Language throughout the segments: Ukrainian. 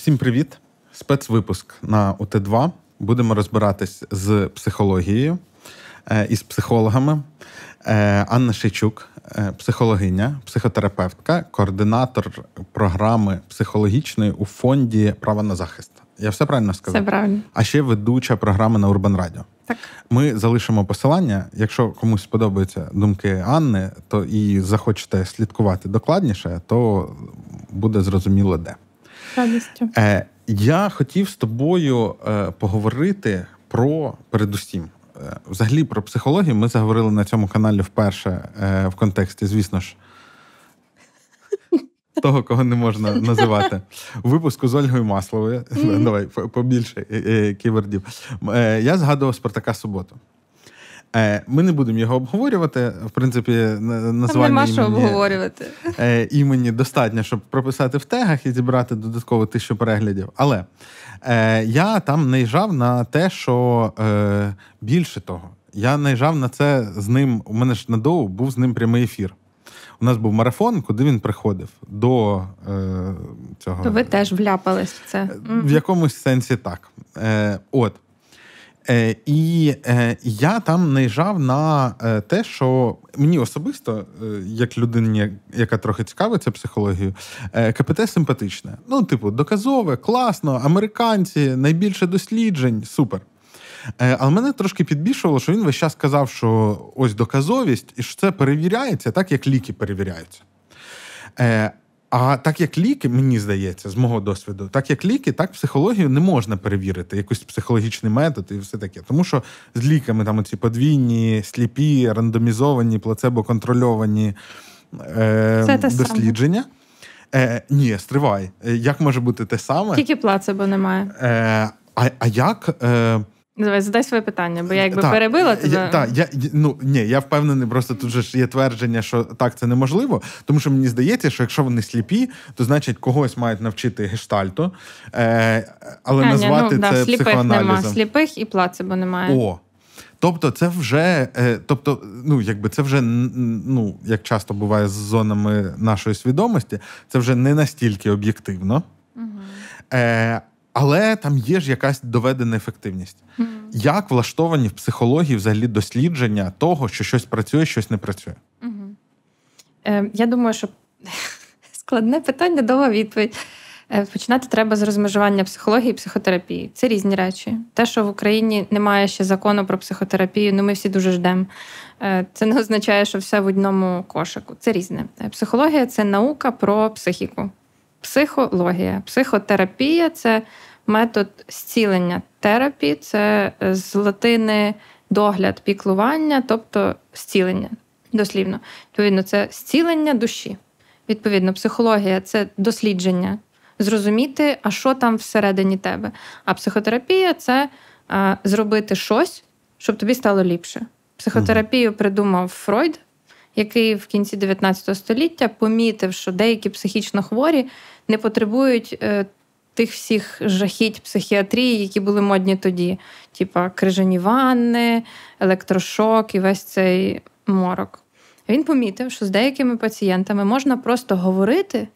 Всім привіт! Спецвипуск на УТ2. Будемо розбиратись з психологією е, із психологами. Е, Анна Шейчук, е, психологиня, психотерапевтка, координатор програми психологічної у фонді Право на захист. Я все правильно сказав? Все правильно. А ще ведуча програми на Урбан Радіо. Так. Ми залишимо посилання. Якщо комусь сподобаються думки Анни, то і захочете слідкувати докладніше, то буде зрозуміло де. Радістю. Е, Я хотів з тобою е, поговорити про передусім. Е, взагалі про психологію ми заговорили на цьому каналі вперше в контексті, звісно ж, того, кого не можна називати. У випуску з Ольгою Масловою. Давай побільше ківердів. Е, Я згадував Спартака Суботу. Е, Ми не будемо його обговорювати. В принципі, названня нема імені, що обговорювати. Е, імені достатньо, щоб прописати в тегах і зібрати додатково тисячу переглядів. Але е, я там наїжджав на те, що е, більше того, я наїжджав на це з ним. У мене ж на доу був з ним прямий ефір. У нас був марафон, куди він приходив до е, цього. То ви теж вляпались в це. В якомусь сенсі так. Е, От. Е, І е, я там наїжджав на е, те, що мені особисто, як людині, яка трохи цікавиться психологією, КПТ симпатичне. Ну, типу, доказове, класно, американці, найбільше досліджень, супер. Але мене трошки підбільшувало, що він весь час сказав, що ось доказовість, і що це перевіряється так, як ліки перевіряються. А так як ліки, мені здається, з мого досвіду, так як ліки, так психологію не можна перевірити, якийсь психологічний метод і все таке. Тому що з ліками там оці подвійні, сліпі, рандомізовані, плацебо-контрольовані е, дослідження. Е, Ні, стривай. Е, як може бути те саме? Тільки плацебо немає. Е, А а як. Е, Давай, задай своє питання, бо я якби так, перебила тебе. Я, так, я ну ні, я впевнений, просто тут же ж є твердження, що так це неможливо. Тому що мені здається, що якщо вони сліпі, то значить когось мають навчити гештальту, е, але а, назвати ні, ну, це да, сліпих психоаналізом. Нема. Сліпих і плацебо немає. О, Тобто, це вже, е, тобто, ну якби це вже ну як часто буває з зонами нашої свідомості, це вже не настільки об'єктивно. Угу. Е, але там є ж якась доведена ефективність. Mm. Як влаштовані в психології взагалі дослідження того, що щось працює, щось не працює? Mm-hmm. Е, Я думаю, що складне питання, довга відповідь. Е, починати треба з розмежування психології і психотерапії. Це різні речі. Те, що в Україні немає ще закону про психотерапію, ну ми всі дуже ждемо. Е, це не означає, що все в одному кошику. Це різне. Е, психологія це наука про психіку. Психологія, психотерапія це метод зцілення терапії, це з латини догляд, піклування, тобто зцілення. Дослівно. Відповідно, це зцілення душі. Відповідно, психологія це дослідження, зрозуміти, а що там всередині тебе. А психотерапія це а, зробити щось, щоб тобі стало ліпше. Психотерапію придумав Фройд який в кінці 19 століття помітив, що деякі психічно хворі не потребують е, тих всіх жахіть психіатрії, які були модні тоді, типа крижані ванни, електрошок і весь цей морок. Він помітив, що з деякими пацієнтами можна просто говорити,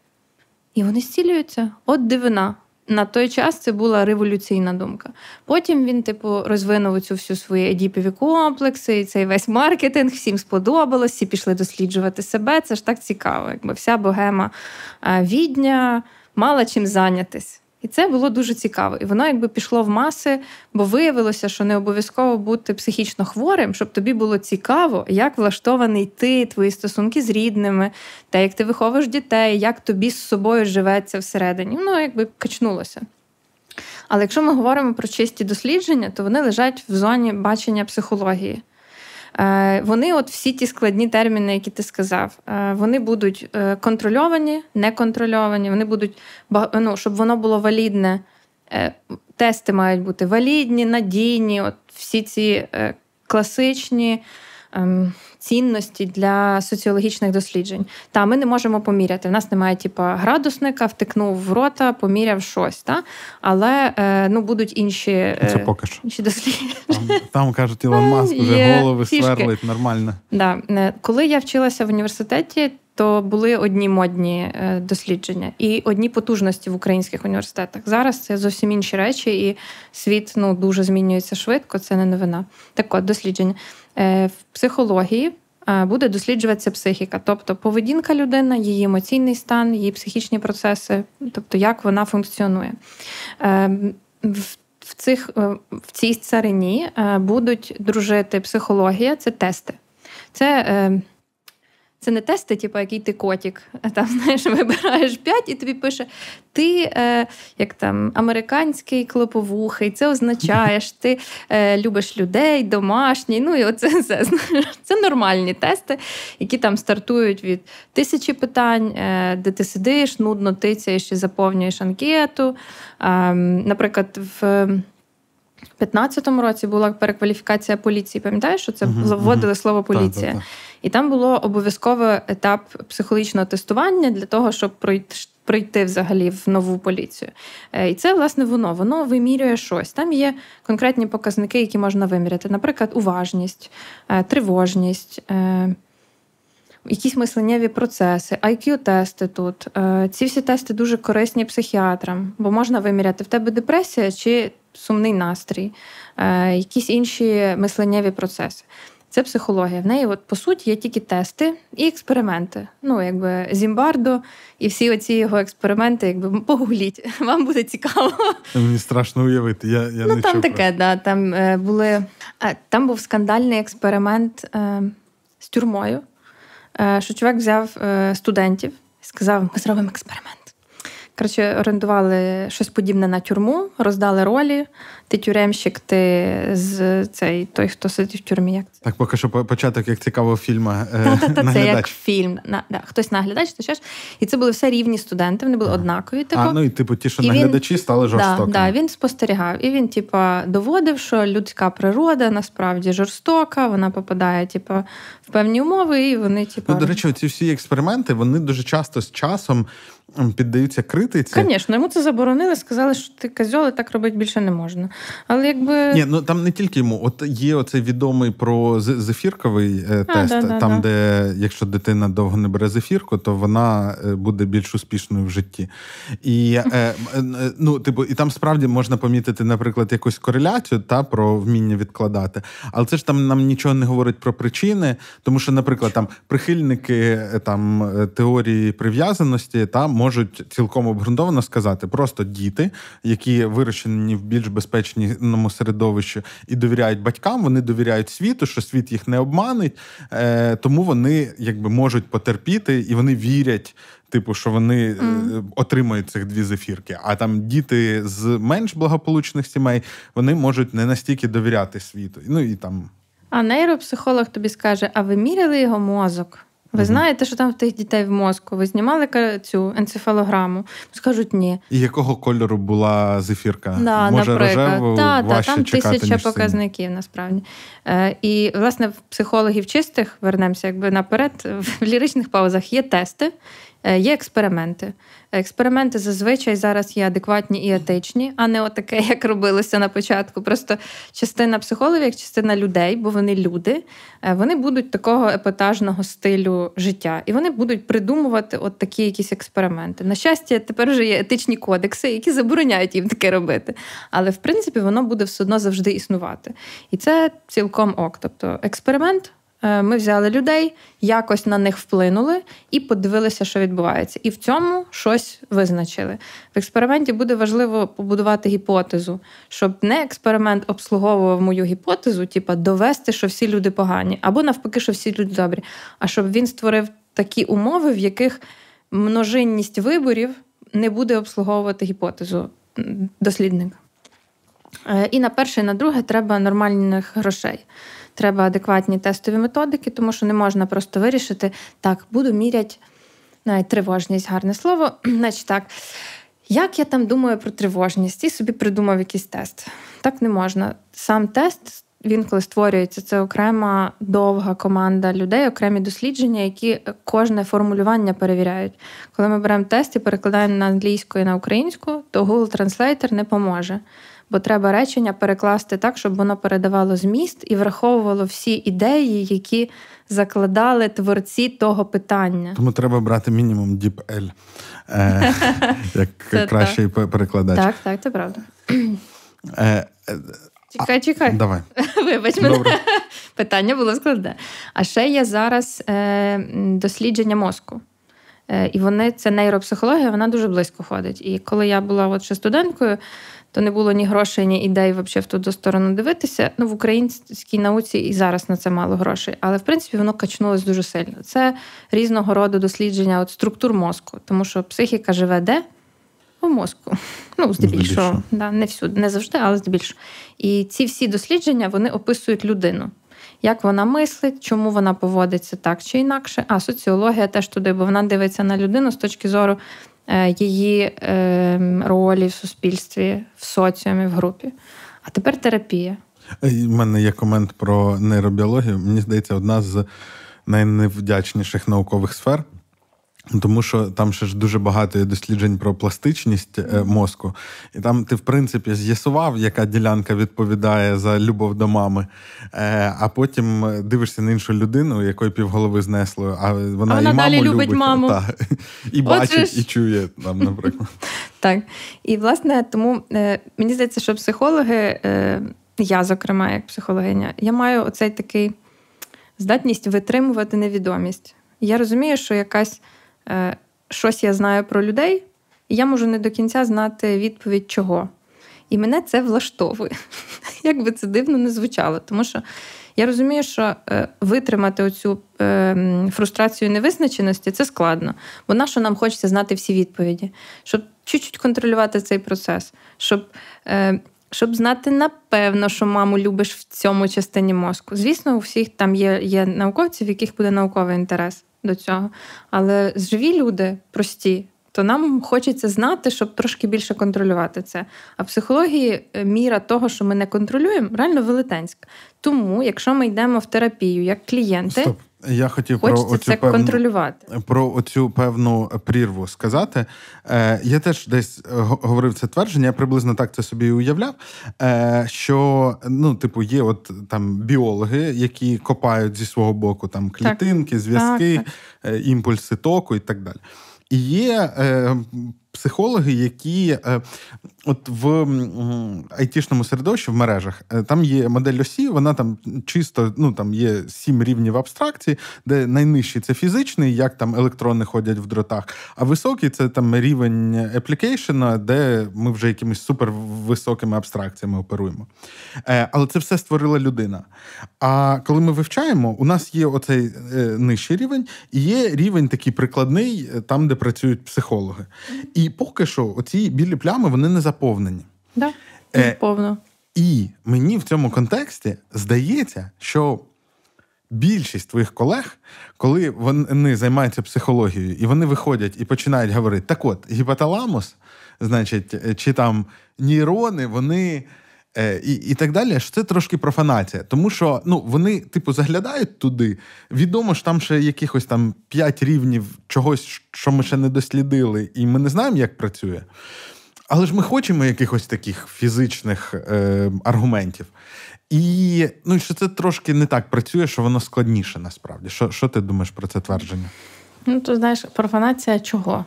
і вони зцілюються. От дивина. На той час це була революційна думка. Потім він, типу, розвинув цю всю свої едіпові комплекси, і цей весь маркетинг, всім сподобалось, всі пішли досліджувати себе. Це ж так цікаво, якби вся богема відня мала чим зайнятись. І це було дуже цікаво. І воно якби пішло в маси, бо виявилося, що не обов'язково бути психічно хворим, щоб тобі було цікаво, як влаштований ти, твої стосунки з рідними, те, як ти виховуєш дітей, як тобі з собою живеться всередині. Воно якби качнулося. Але якщо ми говоримо про чисті дослідження, то вони лежать в зоні бачення психології. Е, вони, от всі ті складні терміни, які ти сказав, е, вони будуть е, контрольовані, неконтрольовані, вони будуть ну, щоб воно було валідне. Тести мають бути валідні, надійні, от всі ці класичні ем, цінності для соціологічних досліджень. Та ми не можемо поміряти. В нас немає типа градусника, втикнув в рота, поміряв щось. Та? Але е, ну, будуть інші е, Це поки що. інші дослідження. Там, там кажуть, Ілон Маск вже голови сверлить нормально. Да. Е, коли я вчилася в університеті, то були одні модні е, дослідження і одні потужності в українських університетах. Зараз це зовсім інші речі, і світ ну дуже змінюється швидко. Це не новина. Так от дослідження е, в психології. Е, буде досліджуватися психіка, тобто поведінка людини, її емоційний стан, її психічні процеси, тобто як вона функціонує. В цих, в цій царині будуть дружити психологія, це тести. Це це не тести, типу, який ти котик. Там, знаєш, вибираєш п'ять і тобі пише: ти е, як там американський клоповухий, це означає, що ти е, любиш людей, домашній. Ну і оце все. Це нормальні тести, які там стартують від тисячі питань, е, де ти сидиш, нудно тицяєш і заповнюєш анкету. Е, наприклад, в. У 15-му році була перекваліфікація поліції. Пам'ятаєш, що це uh-huh, вводили uh-huh. слово поліція? Так, так, так. І там було обов'язковий етап психологічного тестування для того, щоб пройти. Прийти взагалі в нову поліцію. Е, і це, власне, воно Воно вимірює щось. Там є конкретні показники, які можна виміряти. Наприклад, уважність, е, тривожність, е, якісь мисленнєві процеси, IQ-тести тут. Ці всі тести дуже корисні психіатрам, бо можна виміряти в тебе депресія чи сумний настрій, якісь інші мисленнєві процеси. Це психологія. В неї, от, по суті, є тільки тести і експерименти. Ну, якби Зімбардо і всі оці його експерименти, якби погугліть, вам буде цікаво. Мені страшно уявити. Я, я Ну не там таке, да. Там е, були е, там був скандальний експеримент е, з тюрмою. Е, що чоловік взяв е, студентів і сказав: ми зробимо експеримент. Коротше, орендували щось подібне на тюрму, роздали ролі. Ти тюремщик, ти з цей той, хто сидить в тюрмі. Як це? Так, поки що початок як цікавого фільму. Е, Та-та-та, Це як фільм. На, да, Хтось наглядач, то ще ж. І це були все рівні студенти, вони були а. однакові. Типу. А, ну і типу, ті, що і наглядачі, він, стали жорстокими. Да, да, Він спостерігав. І він, типу, доводив, що людська природа насправді жорстока, вона попадає, типу, в певні умови, і вони, типу. Ну, до речі, ці всі експерименти вони дуже часто з часом піддаються критиці. Звісно, йому це заборонили, сказали, що ти козьол, і так робити більше не можна. Але якби. Ні, ну там не тільки йому. От є оцей відомий про зефірковий е, тест, а, да, там, да, де якщо дитина довго не бере зефірку, то вона е, буде більш успішною в житті. І е, ну, типу, і там справді можна помітити, наприклад, якусь кореляцію та про вміння відкладати. Але це ж там нам нічого не говорить про причини, тому що, наприклад, там прихильники там теорії прив'язаності там можуть цілком обґрунтовано сказати, просто діти, які вирощені в більш безпечному середовищі і довіряють батькам, вони довіряють світу, що світ їх не обманить, е, тому вони якби можуть потерпіти і вони вірять. Типу, що вони mm. отримають цих дві зефірки. А там діти з менш благополучних сімей вони можуть не настільки довіряти світу. Ну і там. А нейропсихолог тобі скаже: а ви міряли його мозок? Ви знаєте, що там в тих дітей в мозку? Ви знімали цю енцефалограму? Скажуть ні. І якого кольору була зефірка? Да, Може, наприклад. рожеву да, важче там чекати, тисяча ніж показників, насправді. Е, І, власне, в психологів чистих вернемося якби наперед. В ліричних паузах є тести, є експерименти. Експерименти зазвичай зараз є адекватні і етичні, а не отаке, як робилося на початку. Просто частина психологів, частина людей, бо вони люди, е, вони будуть такого епатажного стилю життя, і вони будуть придумувати от такі якісь експерименти. На щастя, тепер вже є етичні кодекси, які забороняють їм таке робити. Але в принципі воно буде все одно завжди існувати. І це цілком ок. Тобто експеримент. Е, ми взяли людей, якось на них вплинули і подивилися, що відбувається. І в цьому щось визначили. В експерименті буде важливо побудувати гіпотезу, щоб не експеримент обслуговував мою гіпотезу, типа довести, що всі люди погані, або навпаки, що всі люди добрі. А щоб він створив такі умови, в яких множинність виборів не буде обслуговувати гіпотезу дослідника. Е, і на перше, і на друге треба нормальних грошей треба адекватні тестові методики, тому що не можна просто вирішити, так, буду міряти навіть тривожність, гарне слово. Значить так. Як я там думаю про тривожність і собі придумав якийсь тест. Так не можна. Сам тест він коли створюється, це окрема довга команда людей, окремі дослідження, які кожне формулювання перевіряють. Коли ми беремо тест і перекладаємо на англійську і на українську, то Google Translator не поможе. Бо треба речення перекласти так, щоб воно передавало зміст і враховувало всі ідеї, які закладали творці того питання. Тому треба брати мінімум DeepL, е, як кращий перекладач. Так, так, це правда. Е, Чекай, чекай. Давай. Вибач мене. Добре. Питання було складне. А ще є зараз е, дослідження мозку. Е, І вони це нейропсихологія, вона дуже близько ходить. І коли я була от ще студенткою, то не було ні грошей, ні ідей взагалі в ту сторону дивитися. Ну, в українській науці і зараз на це мало грошей. Але в принципі воно качнулось дуже сильно. Це різного роду дослідження от структур мозку, тому що психіка живе де? У мозку. Ну, здебільшого. Да, Не всюди, не завжди, але здебільшого. І ці всі дослідження вони описують людину. Як вона мислить, чому вона поводиться так чи інакше. А соціологія теж туди, бо вона дивиться на людину з точки зору її ем, ролі в суспільстві, в соціумі, в групі. А тепер терапія. У мене є комент про нейробіологію. Мені здається, одна з найневдячніших наукових сфер. Тому що там ще ж дуже багато є досліджень про пластичність е, мозку, і там ти, в принципі, з'ясував, яка ділянка відповідає за любов до мами, е, а потім дивишся на іншу людину, якої півголови знесло, а вона, а вона і маму любить маму. Та, і бачить, ж... і чує там, наприклад. Так. І власне, тому е, мені здається, що психологи, я, зокрема, як психологиня, я маю оцей такий здатність витримувати невідомість. Я розумію, що якась. Е, щось я знаю про людей, і я можу не до кінця знати відповідь чого. І мене це влаштовує. Як би це дивно не звучало. Тому що я розумію, що е, витримати оцю е, фрустрацію невизначеності це складно. Бо на що нам хочеться знати всі відповіді, щоб чуть-чуть контролювати цей процес, щоб щоб знати напевно, що маму любиш в цьому частині мозку. Звісно, у всіх там є, є науковці, в яких буде науковий інтерес до цього. Але живі люди прості, то нам хочеться знати, щоб трошки більше контролювати це. А в психології е, міра того, що ми не контролюємо, реально велетенська. Тому, якщо ми йдемо в терапію як клієнти. Стоп. Я хотів про оцю це певну, контролювати про оцю певну прірву сказати. Е, Я теж десь е, говорив це твердження, я приблизно так це собі уявляв. Е, Що ну, типу, є от там біологи, які копають зі свого боку там клітинки, зв'язки, так, так. Е, імпульси току і так далі. І є е, психологи, які е, от в айтішному середовищі в мережах е, там є модель осі, вона там чисто ну там є сім рівнів абстракції, де найнижчий це фізичний, як там електрони ходять в дротах, а високий це там рівень еплікейшена, де ми вже якимись супервисокими абстракціями оперуємо. Е, але це все створила людина. А коли ми вивчаємо, у нас є оцей нижчий рівень, і є рівень такий прикладний, там, де працюють психологи. І поки що оці білі плями вони не заповнені. Да, е, повно. І мені в цьому контексті здається, що більшість твоїх колег, коли вони займаються психологією, і вони виходять і починають говорити: так от, гіпоталамус, значить, чи там нейрони, вони. Е, і і так далі, що це трошки профанація. Тому що ну, вони, типу, заглядають туди. Відомо ж там ще якихось там п'ять рівнів чогось, що ми ще не дослідили, і ми не знаємо, як працює. Але ж ми хочемо якихось таких фізичних е, аргументів. І ну, що це трошки не так працює, що воно складніше насправді. Що що ти думаєш про це твердження? Ну, то знаєш, профанація чого?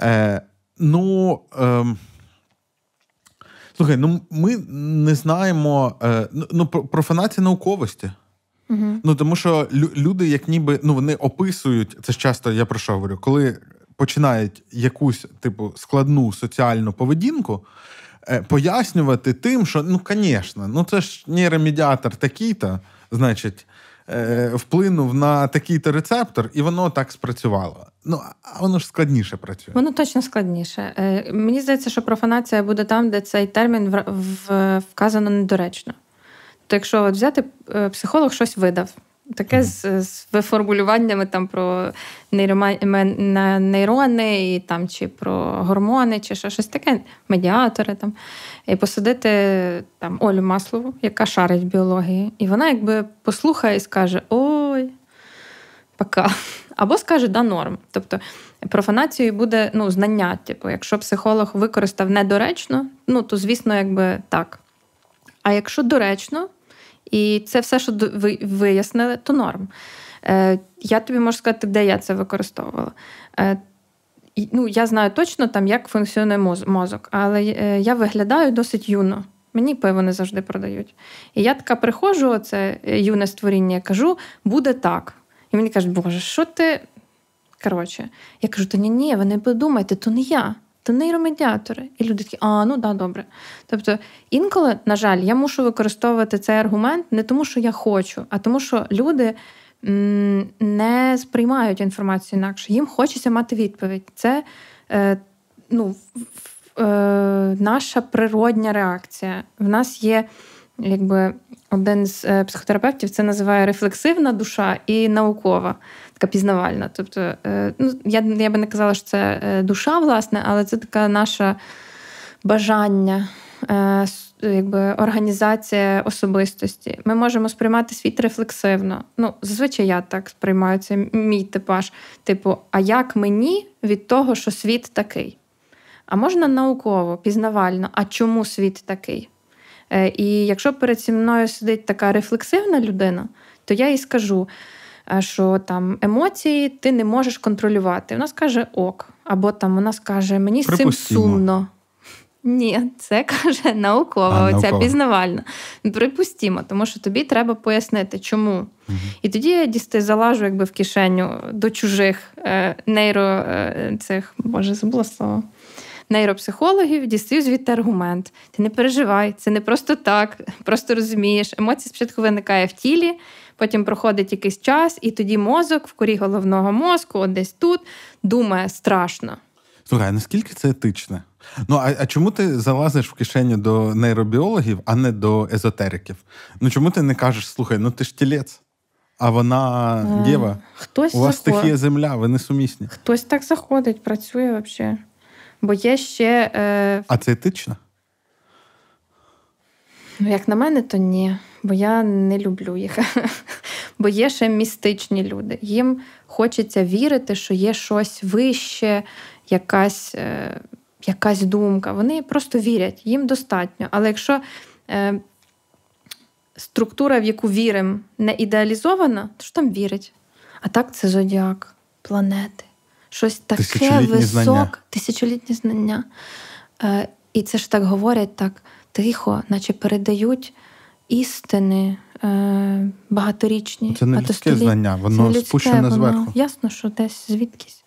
Е, Ну. Е, Слухай, ну ми не знаємо е, ну, про профанація науковості. Угу. Ну тому що люди, як ніби ну вони описують це ж часто, я про що говорю, коли починають якусь типу складну соціальну поведінку. Е, пояснювати тим, що ну, звісно, ну це ж нейромедіатор такий-то, значить, е, вплинув на такий-то рецептор, і воно так спрацювало. Ну, а воно ж складніше працює. Воно точно складніше. Е, мені здається, що профанація буде там, де цей термін в, вказано недоречно. То якщо от взяти психолог щось видав, Таке з, з виформулюваннями там про нейрони, і там, чи про гормони, чи що, щось таке, медіатори. там. І посадити там Олю Маслову, яка шарить в біології, і вона якби послухає і скаже: Ой, пока. Або скаже, да, норм. Тобто профанацією буде ну, знання. Типу, якщо психолог використав недоречно, ну то звісно, якби так. А якщо доречно, і це все, що ви вияснили, то норм. Е, Я тобі можу сказати, де я це використовувала. Е, ну, Я знаю точно, там, як функціонує мозок, але е, я виглядаю досить юно. Мені пиво не завжди продають. І я така приходжу, це юне створіння, кажу, буде так. І мені кажуть, Боже, що ти. Коротше, я кажу, та ні, ні, ви не подумайте, то не я то нейромедіатори. І люди такі, а ну да, добре. Тобто, інколи, на жаль, я мушу використовувати цей аргумент не тому, що я хочу, а тому, що люди не сприймають інформацію інакше. Їм хочеться мати відповідь. Це е, ну, е, наша природня реакція. В нас є. Якби один з е, психотерапевтів це називає рефлексивна душа і наукова така пізнавальна. Тобто, е, ну, я я би не казала, що це е, душа, власне, але це така наша бажання, якби організація особистості. Ми можемо сприймати світ рефлексивно. Ну, зазвичай я так сприймаю це мій типаж. Типу, а як мені від того, що світ такий? А можна науково, пізнавально, а чому світ такий? І якщо перед мною сидить така рефлексивна людина, то я їй скажу: що там емоції ти не можеш контролювати. Вона скаже ок. Або там вона скаже, мені з цим сумно. Ні, це каже наукова, оця пізнавальна. Припустімо, тому що тобі треба пояснити, чому. Угу. І тоді я дістаю залажу якби в кишеню до чужих е, нейро е, цих, боже, забула слово. Нейропсихологів дістаю звідти аргумент. Ти не переживай, це не просто так, просто розумієш. Емоція спочатку виникає в тілі, Потім проходить якийсь час, і тоді мозок в корі головного мозку, от десь тут, думає страшно. Слухай, а наскільки це етичне? Ну, а а чому ти залазиш в кишеню до нейробіологів, а не до езотериків? Ну чому ти не кажеш, слухай, ну ти ж тілець, а вона дєва? Хтось У вас стихія земля, ви не сумісні. Хтось так заходить, працює взагалі. Бо є ще. Е... А це етично? Ну, як на мене, то ні бо я не люблю їх. Бо є ще містичні люди. Їм хочеться вірити, що є щось вище, якась е, якась думка. Вони просто вірять, їм достатньо. Але якщо е, структура, в яку віримо, не ідеалізована, то ж там вірять. А так це зодіак, планети, щось таке високе, тисячолітні знання. Е, І це ж так говорять так тихо, наче передають істини е, багаторічні. Це не людське знання, воно людське, спущене зверху. Воно, ясно, що десь звідкись.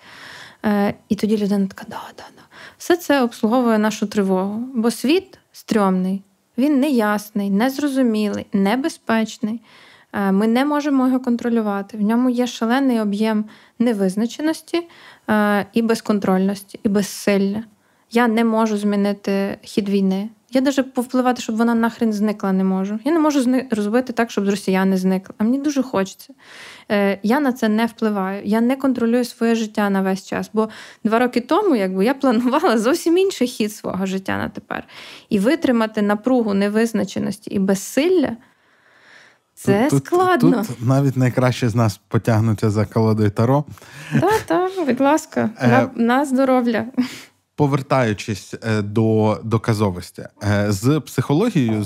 Е, І тоді людина така, да, да, да. Все це обслуговує нашу тривогу, бо світ стрьомний, він неясний, незрозумілий, небезпечний. Е, ми не можемо його контролювати. В ньому є шалений об'єм невизначеності е, і безконтрольності, і безсилля. Я не можу змінити хід війни. Я навіть повпливати, щоб вона нахрен зникла, не можу. Я не можу зни... розбити так, щоб росіяни зникли. А мені дуже хочеться. Е, Я на це не впливаю. Я не контролюю своє життя на весь час. Бо два роки тому, якби я планувала зовсім інший хід свого життя на тепер. І витримати напругу невизначеності і безсилля. Це тут, складно. Тут навіть найкраще з нас потягнуться за колодою Таро. Так, так, будь ласка, е, на, на здоров'я повертаючись е, до доказовості, е, з психологією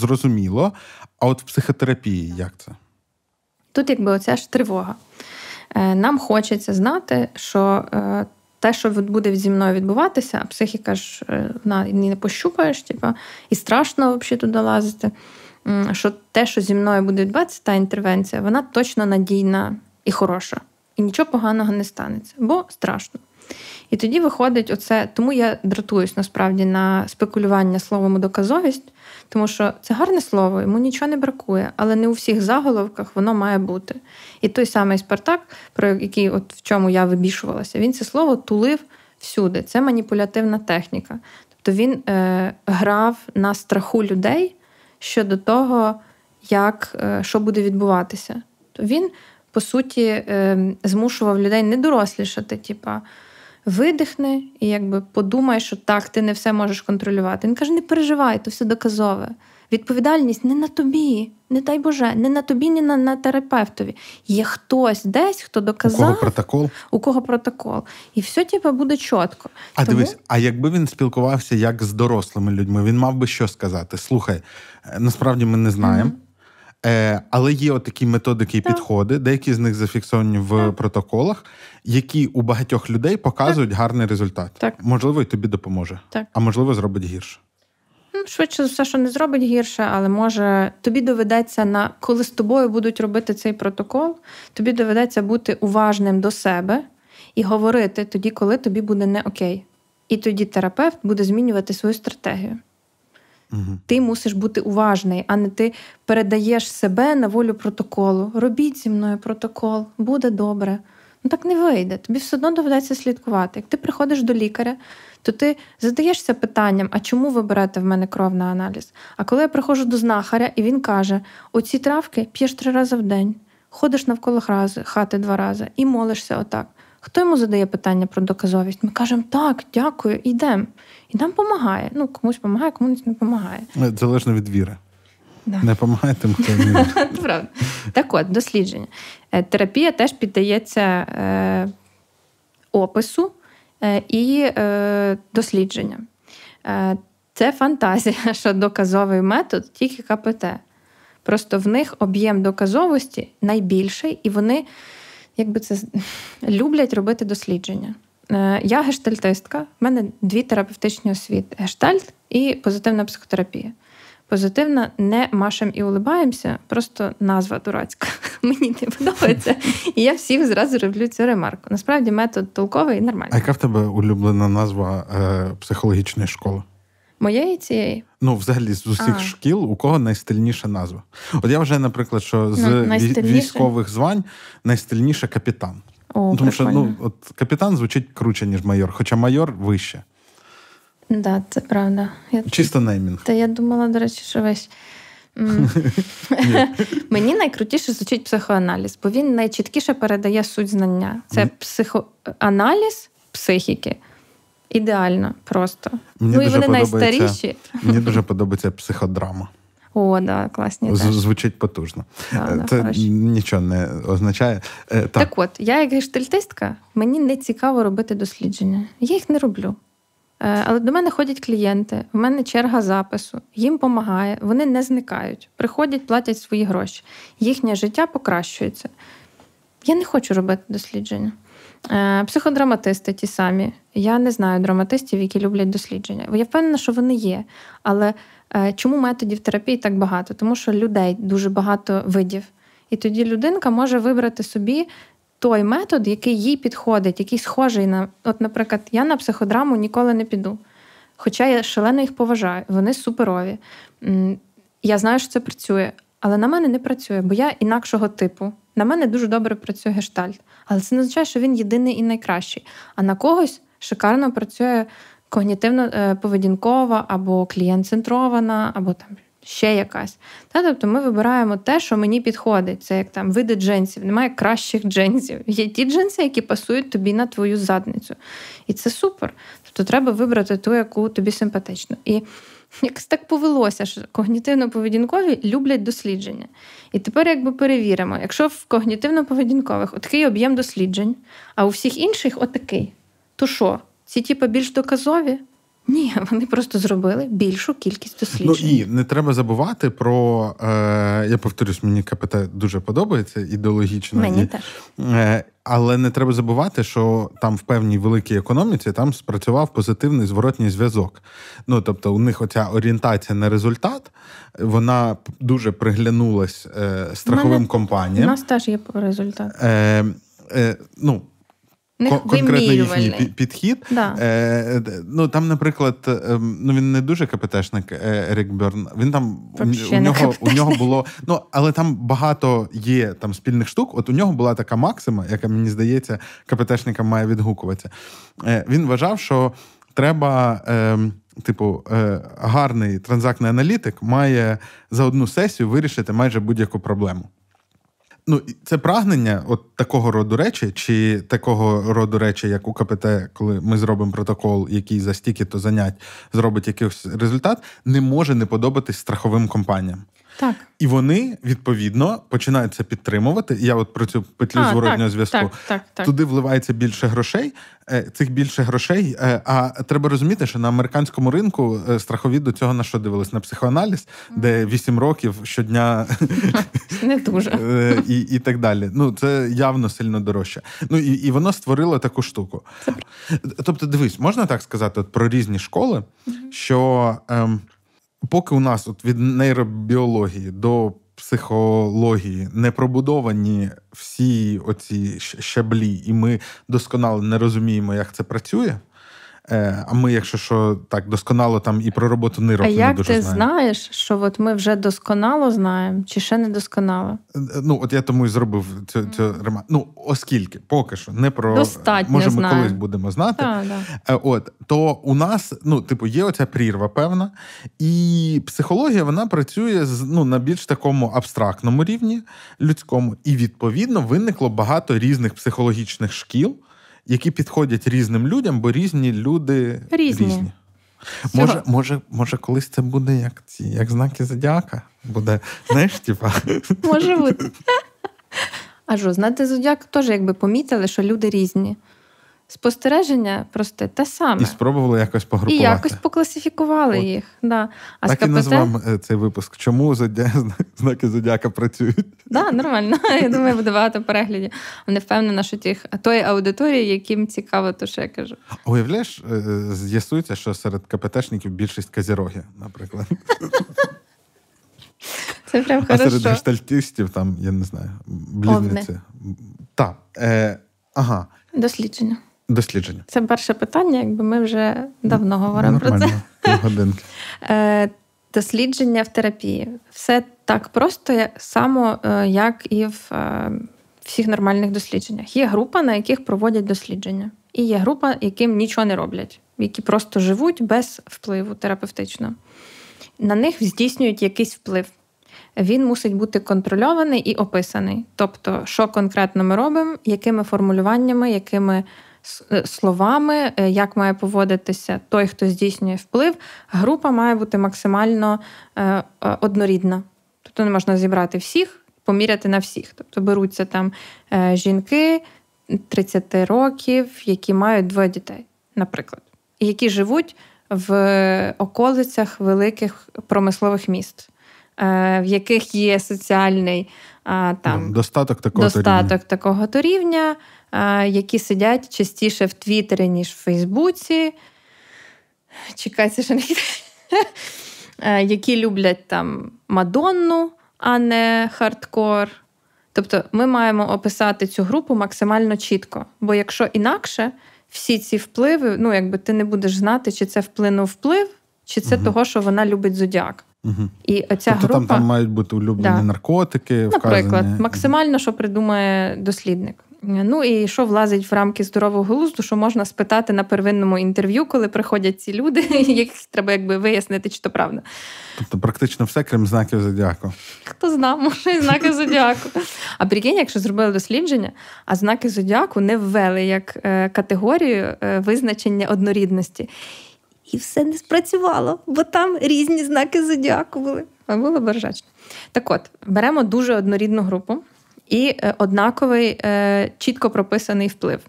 зрозуміло, а от в психотерапії як це? Тут, якби оця ж тривога. Нам хочеться знати, що те, що буде зі мною відбуватися, а психіка ж вона не пощупаєш, типу, і страшно взагалі туди лазити. Що те, що зі мною буде відбуватися, та інтервенція, вона точно надійна і хороша. І нічого поганого не станеться, бо страшно. І тоді виходить оце, тому я дратуюсь насправді на спекулювання словом доказовість, тому що це гарне слово, йому нічого не бракує, але не у всіх заголовках воно має бути. І той самий Спартак, про який от в чому я вибішувалася, він це слово тулив всюди. Це маніпулятивна техніка. Тобто він е, грав на страху людей щодо того, як е, що буде відбуватися. То він, по суті, е, змушував людей не дорослішати, типа. Видихни і якби подумай, що так, ти не все можеш контролювати. Він каже: не переживай, то все доказове. Відповідальність не на тобі, не дай Боже, не на тобі, ні на на терапевтові. Є хтось десь, хто доказав, у кого протокол, у кого протокол. І все типу, буде чітко. А Тому... дивись, а якби він спілкувався як з дорослими людьми, він мав би що сказати? Слухай, е, насправді ми не знаємо. Mm-hmm. Е, Але є такі методики і так. підходи, деякі з них зафіксовані в так. протоколах, які у багатьох людей показують так. гарний результат. Так. Можливо, і тобі допоможе, так. а можливо, зробить гірше. Швидше за все, що не зробить гірше, але може тобі доведеться на коли з тобою будуть робити цей протокол, тобі доведеться бути уважним до себе і говорити тоді, коли тобі буде не окей. І тоді терапевт буде змінювати свою стратегію. Угу. Ти мусиш бути уважний, а не ти передаєш себе на волю протоколу. Робіть зі мною протокол, буде добре. Ну так не вийде. Тобі все одно доведеться слідкувати. Як ти приходиш до лікаря, то ти задаєшся питанням, а чому ви берете в мене кров на аналіз? А коли я приходжу до знахаря, і він каже: оці травки п'єш три рази в день, ходиш навколо хати два рази і молишся отак. Хто йому задає питання про доказовість? Ми кажемо, так, дякую, йдемо. І нам допомагає. Ну, комусь допомагає, комусь не допомагає. Залежно від віри. Да. Не допомагає тим, хто не Правда. Так от, дослідження. Е, терапія теж піддається е, опису е, і е, дослідженням. Е, це фантазія, що доказовий метод тільки КПТ. Просто в них об'єм доказовості найбільший, і вони якби це люблять робити дослідження. Е, я гештальтистка, в мене дві терапевтичні освіти: гештальт і позитивна психотерапія. Позитивна не машем і улибаємося, просто назва дурацька. Мені не подобається. І я всіх зразу роблю цю ремарку. Насправді метод толковий і нормальний. А яка в тебе улюблена назва е, психологічної школи? Моєї цієї? Ну, взагалі, з усіх а. шкіл, у кого найстильніша назва. От я вже, наприклад, що з ну, військових звань найстильніше капітан. О, Тому що ну, от капітан звучить круче, ніж майор, хоча майор вище. Так, да, це правда. Я... Чисто неймінг. Та я думала, до речі, що весь. Мені найкрутіше звучить психоаналіз, бо він найчіткіше передає суть знання. Це психоаналіз психіки. Ідеально просто. Мені ну і вони найстаріші. Мені дуже подобається психодрама. О, да, класні. Звучить потужно. Да, Це хороші. нічого не означає. Е, так. так от, я, як гештальтистка, мені не цікаво робити дослідження. Я їх не роблю. Е, але до мене ходять клієнти, в мене черга запису, їм допомагає, вони не зникають, приходять, платять свої гроші. Їхнє життя покращується. Я не хочу робити дослідження. Е, психодраматисти ті самі. Я не знаю драматистів, які люблять дослідження. Я впевнена, що вони є. Але е, чому методів терапії так багато? Тому що людей дуже багато видів. І тоді людинка може вибрати собі той метод, який їй підходить, який схожий на. От, наприклад, я на психодраму ніколи не піду. Хоча я шалено їх поважаю, вони суперові. Я знаю, що це працює, але на мене не працює, бо я інакшого типу. На мене дуже добре працює гештальт. Але це не означає, що він єдиний і найкращий. А на когось шикарно працює когнітивно-поведінкова або клієнт-центрована, або там ще якась. Та, Тобто ми вибираємо те, що мені підходить. Це як там види джинсів. Немає кращих джинсів. Є ті джинси, які пасують тобі на твою задницю. І це супер. Тобто треба вибрати ту, яку тобі симпатично. І якось так повелося, що когнітивно-поведінкові люблять дослідження. І тепер якби перевіримо, якщо в когнітивно-поведінкових отакий об'єм досліджень, а у всіх інших отакий, то що? Ці типу більш доказові? Ні, вони просто зробили більшу кількість досліджень. Ну і не треба забувати про е, я повторюсь, мені КПТ дуже подобається ідеологічно. Мені і, теж. Е, але не треба забувати, що там в певній великій економіці там спрацював позитивний зворотній зв'язок. Ну тобто, у них оця орієнтація на результат, вона дуже приглянулась е, страховим мене, компаніям. У нас теж є результат. Е, е, ну, конкретно їхній підхід. Да. Е, Ну там, наприклад, ем, ну він не дуже КПТшник е, Ерік Берн. Він там у нього у нього було. Ну але там багато є там спільних штук. От у нього була така максима, яка мені здається, КПТшникам має відгукуватися. Е, Він вважав, що треба. Е, типу, е, гарний транзактний аналітик має за одну сесію вирішити майже будь-яку проблему. Ну, це прагнення от такого роду речі, чи такого роду речі, як у КПТ, коли ми зробимо протокол, який за стільки-то занять зробить якийсь результат, не може не подобатись страховим компаніям. Так. І вони відповідно починають це підтримувати. Я от про цю петлю а, зворотнього зв'язку так, так, так, туди вливається більше грошей. Е, цих більше грошей. Е, а треба розуміти, що на американському ринку е, страхові до цього на що дивились? На психоаналіз, де 8 років щодня не дуже і і так далі. Ну це явно сильно дорожче. Ну і і воно створило таку штуку. Тобто, дивись, можна так сказати, от про різні школи, що. Ем, поки у нас от від нейробіології до психології не пробудовані всі оці щаблі, і ми досконало не розуміємо, як це працює. Е, а ми, якщо що, так досконало там і про роботу нирок а не як дуже ти знаємо. знаєш, що от ми вже досконало знаємо, чи ще не досконало? Е, ну от я тому і зробив цю цю ремарку. Ну, оскільки поки що не про Достатньо може, ми знаю. колись будемо знати. А, да. Е, от то у нас, ну, типу, є оця прірва, певна, і психологія вона працює з ну на більш такому абстрактному рівні людському, і відповідно виникло багато різних психологічних шкіл які підходять різним людям, бо різні люди різні. різні. Може, може, може, колись це буде як ці, як знаки зодіака? Буде, знаєш, типа. Може бути. А що, знаки зодіак теж якби помітили, що люди різні спостереження просте те саме. І спробували якось погрупувати. І якось покласифікували От. їх. Да. А так КПТ... і назвемо е, цей випуск. Чому зодя... знаки зодіака працюють? Так, да, нормально. Я думаю, буде багато переглядів. Не впевнена, що тих тої аудиторії, яким цікаво, то що я кажу. Уявляєш, е, з'ясується, що серед КПТшників більшість казіроги, наприклад. Це прям а хорошо. серед гештальтистів, там, я не знаю, близниці. Так. Е, ага. Дослідження дослідження? Це перше питання, якби ми вже давно говоримо Нормально. про це. Годинки. Е, дослідження в терапії. Все так просто само, е, як і в е, всіх нормальних дослідженнях. Є група, на яких проводять дослідження, і є група, яким нічого не роблять, які просто живуть без впливу терапевтично. На них здійснюють якийсь вплив. Він мусить бути контрольований і описаний. Тобто, що конкретно ми робимо, якими формулюваннями, якими словами, е, як має поводитися той, хто здійснює вплив, група має бути максимально е, однорідна. Тобто не можна зібрати всіх, поміряти на всіх. Тобто беруться там жінки 30 років, які мають двоє дітей, наприклад, які живуть в околицях великих промислових міст. В яких є соціальний там достаток такого достаток рівня. такого то рівня, які сидять частіше в Твіттері, ніж в Фейсбуці. Чекайте, що не які люблять там Мадонну, а не хардкор. Тобто ми маємо описати цю групу максимально чітко. Бо якщо інакше, всі ці впливи, ну якби ти не будеш знати, чи це вплинув вплив, чи це угу. того, що вона любить зодіак. Угу. І оця тобто група, там там мають бути улюблені да. наркотики, наприклад, вказані. максимально, що придумає дослідник. Ну і що влазить в рамки здорового глузду, що можна спитати на первинному інтерв'ю, коли приходять ці люди, яких треба якби вияснити, чи то правда. Тобто практично все, крім знаків зодіаку. Хто знав, може, і знаки зодіаку. А прикинь, якщо зробили дослідження, а знаки зодіаку не ввели як е, категорію е, визначення однорідності. І все не спрацювало, бо там різні знаки зодіаку були. А було бержачно. Так от, беремо дуже однорідну групу і е, однаковий е, чітко прописаний вплив.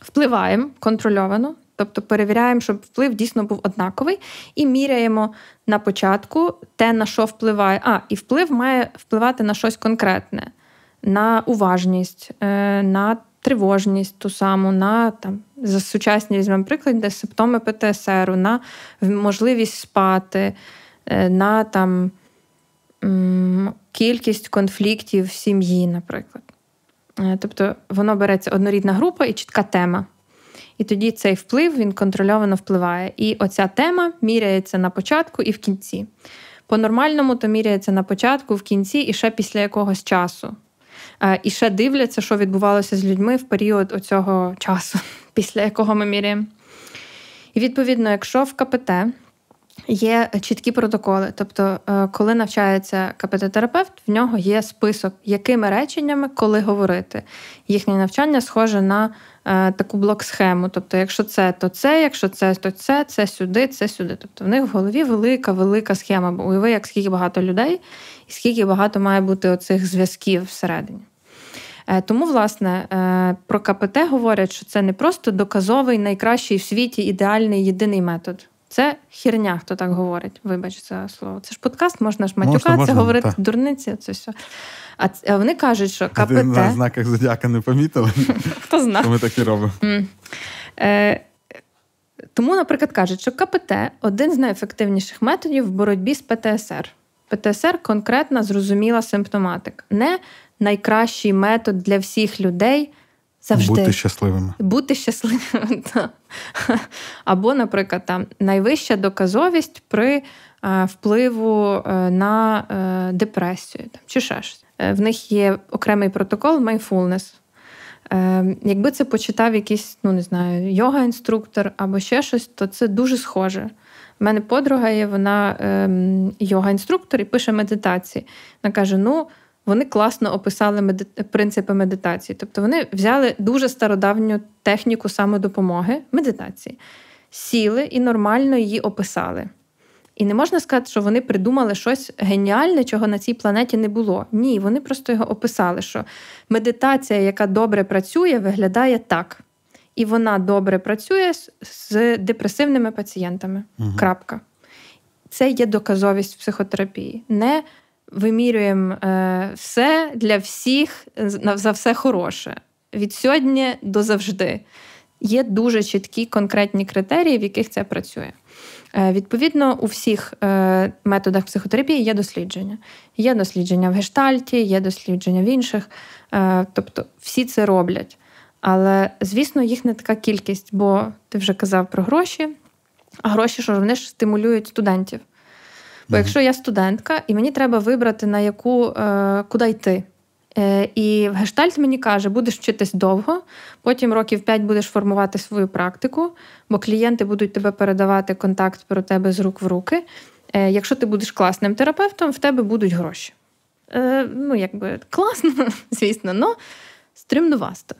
Впливаємо контрольовано, тобто перевіряємо, щоб вплив дійсно був однаковий, і міряємо на початку те, на що впливає. А, і вплив має впливати на щось конкретне, на уважність, е, на тривожність ту саму, на там, за сучасні візьмемо приклад, де симптоми ПТСР, на можливість спати, на там кількість конфліктів в сім'ї, наприклад. Е, тобто воно береться однорідна група і чітка тема. І тоді цей вплив він контрольовано впливає. І оця тема міряється на початку і в кінці. По-нормальному то міряється на початку, в кінці і ще після якогось часу. Е, і ще дивляться, що відбувалося з людьми в період оцього часу, після якого ми міряємо. І відповідно, якщо в КПТ є чіткі протоколи, тобто, е, коли навчається КПТ-терапевт, в нього є список, якими реченнями коли говорити. Їхнє навчання схоже на е, таку блок-схему. Тобто, якщо це, то це, якщо це, то це, це сюди, це сюди. Тобто в них в голові велика, велика схема. Бо уяви, як скільки багато людей, і скільки багато має бути оцих зв'язків всередині. Е, тому, власне, про КПТ говорять, що це не просто доказовий, найкращий в світі ідеальний єдиний метод. Це херня, хто так говорить. Вибач це слово. Це ж подкаст, можна ж матюкатися, можна, можна, говорити та. дурниці. Це все. А вони кажуть, що КПТ... Ти на знаках зодіака не помітили? Хто знає. Що ми так і робимо. Е, тому, наприклад, кажуть, що КПТ один з найефективніших методів в боротьбі з ПТСР. ПТСР конкретна, зрозуміла симптоматика. Не найкращий метод для всіх людей. Завжди. Бути щасливими. Бути щасливими. так. Або, наприклад, там найвища доказовість при е, впливу е, на е, депресію там, чи ще щось. В них є окремий протокол mindfulness. Е, Якби це почитав якийсь, ну не знаю, йога-інструктор або ще щось, то це дуже схоже. У мене подруга є, вона е, йога-інструктор і пише медитації. Вона каже: ну. Вони класно описали меди... принципи медитації. Тобто вони взяли дуже стародавню техніку самодопомоги, медитації, сіли і нормально її описали. І не можна сказати, що вони придумали щось геніальне, чого на цій планеті не було. Ні, вони просто його описали, що медитація, яка добре працює, виглядає так. І вона добре працює з депресивними пацієнтами. Угу. Крапка. Це є доказовість психотерапії. Не вимірюємо е, все для всіх за все хороше. Від сьогодні до завжди. Є дуже чіткі конкретні критерії, в яких це працює. Е, відповідно, у всіх е, методах психотерапії є дослідження. Є дослідження в гештальті, є дослідження в інших. Тобто всі це роблять. Але, звісно, їх не така кількість, бо ти вже казав про гроші, а гроші, що вони ж стимулюють студентів. Бо якщо я студентка, і мені треба вибрати, на яку е, куди йти. Е, І гештальт мені каже, будеш вчитись довго, потім років 5 будеш формувати свою практику, бо клієнти будуть тебе передавати контакт про тебе з рук в руки. Е, Якщо ти будеш класним терапевтом, в тебе будуть гроші. Е, Ну, якби класно, звісно, але стрімнувасто.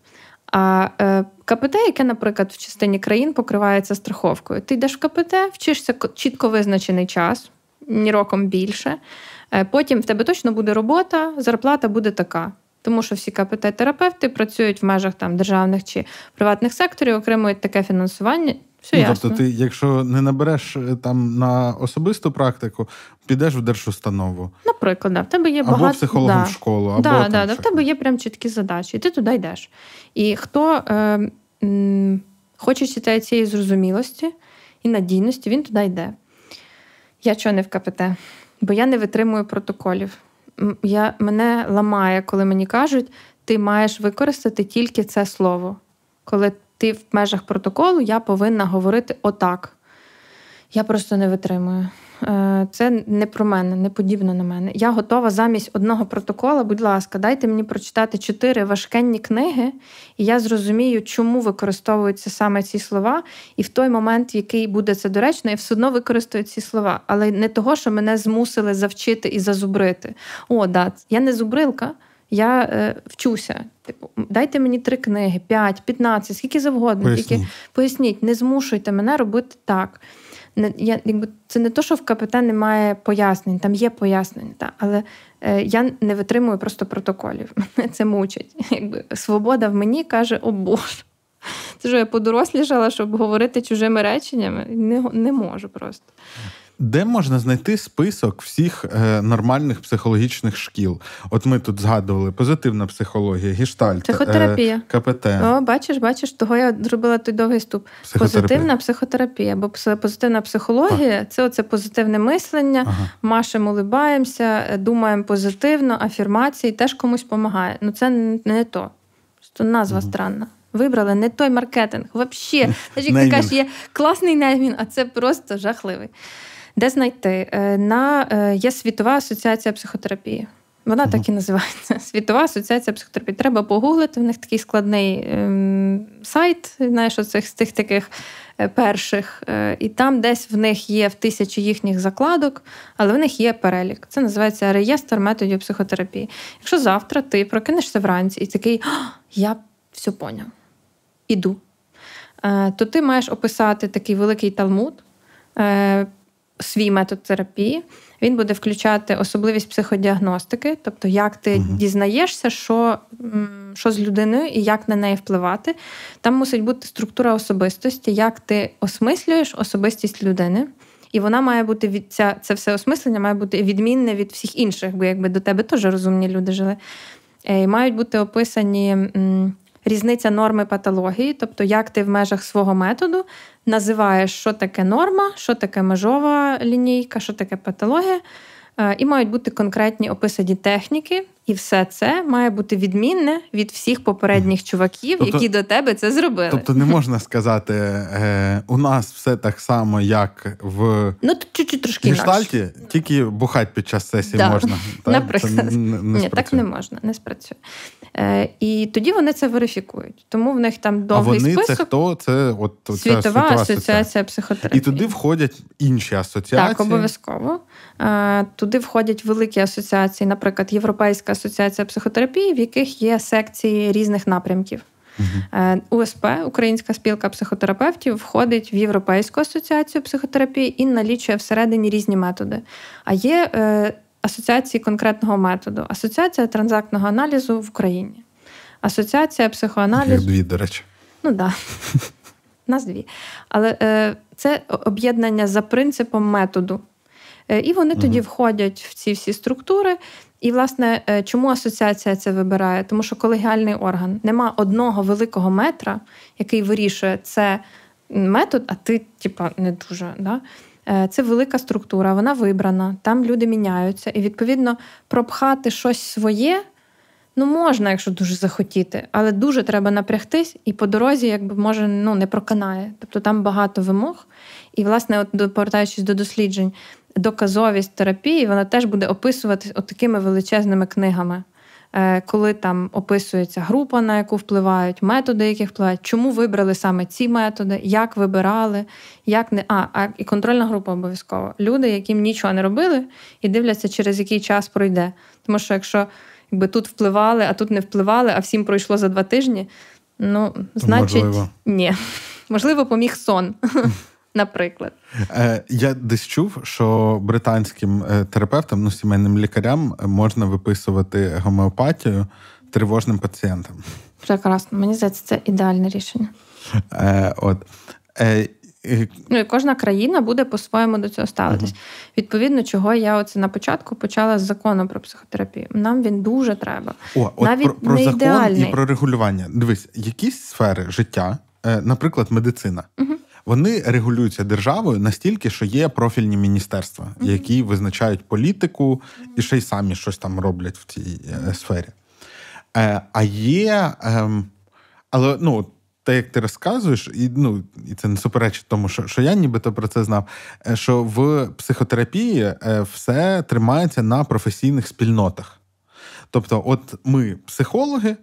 А е, КПТ, яке, наприклад, в частині країн покривається страховкою. Ти йдеш в КПТ, вчишся чітко визначений час роком більше. Е, потім в тебе точно буде робота, зарплата буде така. Тому що всі КПТ-терапевти працюють в межах там державних чи приватних секторів, отримують таке фінансування. Все ну, ясно. Тобто, ти, якщо не набереш е, там на особисту практику, підеш в держустанову. Наприклад, да, в тебе є багато... Або психологом да. в школу, або да, да, да, в тебе є прям чіткі задачі, і ти туди йдеш. І хто е, м, хоче цієї зрозумілості і надійності, він туди йде. Я чого не в КПТ, бо я не витримую протоколів. Я, Мене ламає, коли мені кажуть, ти маєш використати тільки це слово. Коли ти в межах протоколу, я повинна говорити отак. Я просто не витримую. Е, це не про мене, не подібно на мене. Я готова замість одного протокола, будь ласка, дайте мені прочитати чотири важкенні книги, і я зрозумію, чому використовуються саме ці слова. І в той момент, в який буде це доречно, я все одно використаю ці слова. Але не того, що мене змусили завчити і зазубрити. О, да, я не зубрилка. Я е, вчуся. Типу, дайте мені три книги, п'ять, п'ятнадцять, скільки завгодно. Поясніть. Тільки поясніть, не змушуйте мене робити так я якби це не то, що в КПТ немає пояснень, там є пояснення, та, але е, я не витримую просто протоколів. Мене це мучить. Якби свобода в мені каже, о Боже. Це ж я подорослішала, щоб говорити чужими реченнями. Не, Не можу просто. Де можна знайти список всіх е, нормальних психологічних шкіл? От ми тут згадували позитивна психологія, гештальт, психотерапія, е, КПТ. О, бачиш, бачиш, того я зробила той довгий ступ. Позитивна психотерапія, бо позитивна психологія а. це оце позитивне мислення. Ага. Машемо, улибаємося, думаємо позитивно, афірмації теж комусь допомагає. Ну це не то. Просто назва угу. странна. Вибрали не той маркетинг. Взагалі, якась є класний неймін, а це просто жахливий. Де знайти? Е, на, е, Є світова асоціація психотерапії. Вона так і називається. Світова асоціація психотерапії. Треба погуглити, в них такий складний ем, сайт, знаєш, оцих з тих таких е, перших, е, і там десь в них є в тисячі їхніх закладок, але в них є перелік. Це називається реєстр методів психотерапії. Якщо завтра ти прокинешся вранці і такий, я все поняв, іду, то ти маєш описати такий великий талмуд, свій метод терапії. Він буде включати особливість психодіагностики, тобто як ти угу. дізнаєшся, що що з людиною і як на неї впливати. Там мусить бути структура особистості, як ти осмислюєш особистість людини. І вона має бути від ця, це все осмислення має бути відмінне від всіх інших, бо якби до тебе теж розумні люди жили. Е, і Мають бути описані різниця норми патології, тобто як ти в межах свого методу називаєш, що таке норма, що таке межова лінійка, що таке патологія. Е, і мають бути конкретні описані техніки, і все це має бути відмінне від всіх попередніх чуваків, тобто, які до тебе це зробили. Тобто не можна сказати, е, у нас все так само, як в ну чуть-чуть трошки гештальті, інакше. тільки бухати під час сесії да. можна. Наприклад, не, не Ні, так не можна, не спрацює. Е, І тоді вони це верифікують. Тому в них там довгий а вони список. Це хто? Це от світова, світова асоціація психотерапії. І туди входять інші асоціації. Так, обов'язково. Е, Туди входять великі асоціації, наприклад, Європейська асоціація психотерапії, в яких є секції різних напрямків. Uh-huh. УСП, Українська спілка психотерапевтів, входить в Європейську асоціацію психотерапії і налічує всередині різні методи. А є е, асоціації конкретного методу, асоціація транзактного аналізу в Україні, асоціація психоаналізу. Дві, до речі. Ну так. Да. Нас дві. Але е, це об'єднання за принципом методу. Е, і вони uh-huh. тоді входять в ці всі структури. І, власне, е, чому асоціація це вибирає? Тому що колегіальний орган нема одного великого метра, який вирішує це метод, а ти, типа, не дуже. Да? Е, це велика структура, вона вибрана, там люди міняються. І, відповідно, пропхати щось своє ну, можна, якщо дуже захотіти, але дуже треба напрягтись, і по дорозі, якби може, ну, не проканає. Тобто там багато вимог. І, власне, от повертаючись до досліджень, доказовість терапії, вона теж буде описуватись такими величезними книгами. Е, коли там описується група, на яку впливають, методи, які впливають, чому вибрали саме ці методи, як вибирали, як не а, а і контрольна група обов'язково. Люди, яким нічого не робили, і дивляться, через який час пройде. Тому що якщо якби тут впливали, а тут не впливали, а всім пройшло за два тижні, ну значить, Можливо. ні. Можливо, поміг сон. Наприклад, Е, я десь чув, що британським е, терапевтам, ну сімейним лікарям, можна виписувати гомеопатію тривожним пацієнтам. Прекрасно, мені здається, це ідеальне рішення. Е, От е, Ну і кожна країна буде по-своєму до цього ставитись. uh Відповідно, чого я оце на початку почала з закону про психотерапію. Нам він дуже треба. О, от Навіть про, про не закон ідеальний. і про регулювання. Дивись, якісь сфери життя, е, наприклад, медицина. uh вони регулюються державою настільки, що є профільні міністерства, які визначають політику і ще й самі щось там роблять в цій е, сфері. Е, а є, ем, але ну, те, як ти розказуєш, і ну, і це не суперечить тому, що що я нібито про це знав. Е, що в психотерапії все тримається на професійних спільнотах. Тобто, от ми психологи.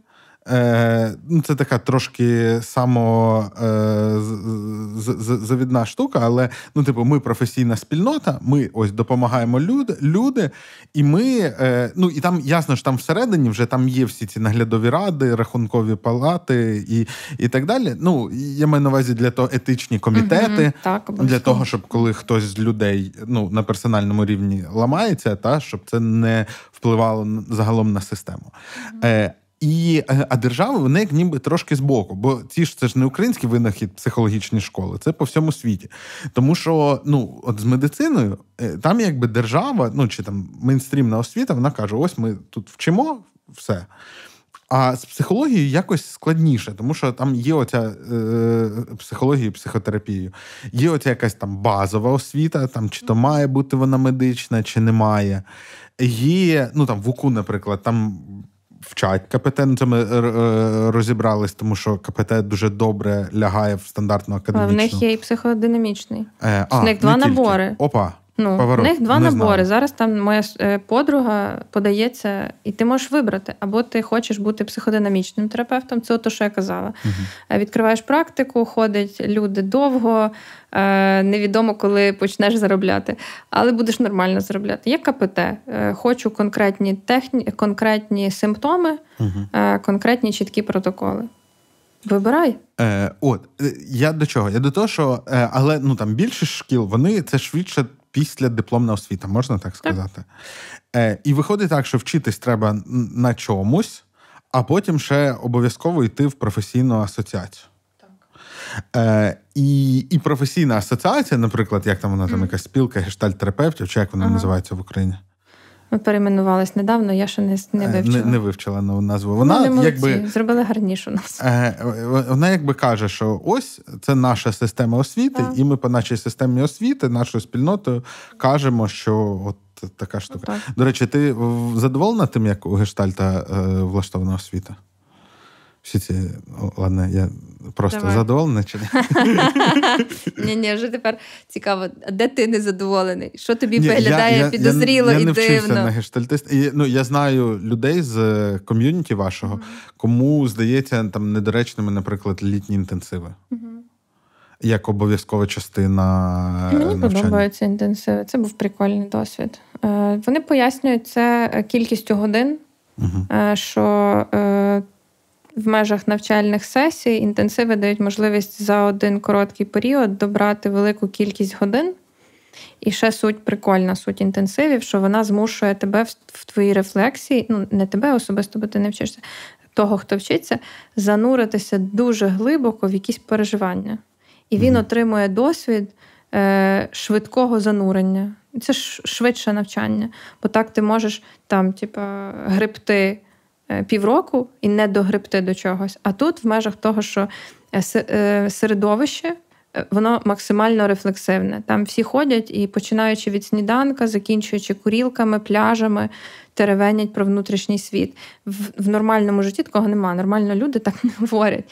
Е, ну, Це така трошки самозавідна е, штука, але ну, типу, ми професійна спільнота, ми ось допомагаємо люди, люди і ми, е, ну і там ясно що там всередині вже там є всі ці наглядові ради, рахункові палати і і так далі. Ну, Я маю на увазі для того етичні комітети, угу, так, для того, щоб коли хтось з людей ну, на персональному рівні ламається, та щоб це не впливало загалом на систему. Угу. І е, а держава вони як ніби трошки збоку, бо ці ж це ж не український винахід психологічні школи, це по всьому світі. Тому що ну от з медициною е, там якби держава, ну чи там мейнстрімна освіта, вона каже: ось ми тут вчимо все. А з психологією якось складніше, тому що там є оця е, психологія, психотерапія, є оця якась там базова освіта, там чи то має бути вона медична, чи не має. Є, ну там в УКУ, наприклад, там вчать капетенцями це ми е, розібрались, тому що КПТ дуже добре лягає в стандартну академічну. А в них є і психодинамічний. Е, а, В них два набори. Опа. Ну, Поворот. в них два Не набори. знала. Зараз там моя е, подруга подається, і ти можеш вибрати, або ти хочеш бути психодинамічним терапевтом, це то, що я казала. Е, Відкриваєш практику, ходять люди довго, е, невідомо, коли почнеш заробляти, але будеш нормально заробляти. Є КПТ. Хочу конкретні техні, конкретні симптоми, е, конкретні чіткі протоколи. Вибирай. Е, от я до чого? Я до того, що але ну там більшість шкіл, вони це швидше після дипломна освіта, можна так сказати. Е, і виходить так, що вчитись треба на чомусь, а потім ще обов'язково йти в професійну асоціацію. Е, і, і професійна асоціація, наприклад, як там вона там якась спілка гештальт-терапевтів, чи як вона Ага. називається в Україні? Ми перейменувались недавно, я ще не, не Е, вивчила. не, не вивчила нову назву. Вони Вона молодці, якби зробили гарнішу нас. Е, Вона якби каже, що ось це наша система освіти, Так. і ми по нашій системі освіти, нашою спільнотою кажемо, що от така штука. Так. До речі, ти задоволена тим, як у гештальта е, влаштована освіта? Всі ці о, ладно, я просто Давай. задоволений чи ні? Ні, ні, вже тепер цікаво, а де ти незадоволений? Що тобі Ні, виглядає підозріло я, я і не вчився дивно? на гештальтист. І, ну, я знаю людей з е, ком'юніті вашого, кому здається там недоречними, наприклад, літні інтенсиви. Як обов'язкова частина е, Мені навчання. подобаються інтенсиви. Це був прикольний досвід. Е, Вони пояснюють це кількістю годин, е, що в межах навчальних сесій інтенсиви дають можливість за один короткий період добрати велику кількість годин. І ще суть прикольна суть інтенсивів, що вона змушує тебе в, твоїй рефлексії, ну не тебе особисто, бо ти не вчишся, того, хто вчиться, зануритися дуже глибоко в якісь переживання. І він отримує досвід е, швидкого занурення. Це ж швидше навчання. Бо так ти можеш там, типа, гребти е, півроку і не догребти до чогось. А тут, в межах того, що е, е, середовище. е, Воно максимально рефлексивне. Там всі ходять і починаючи від сніданка, закінчуючи курілками, пляжами, теревенять про внутрішній світ. В, в нормальному житті такого немає. Нормально люди так не говорять.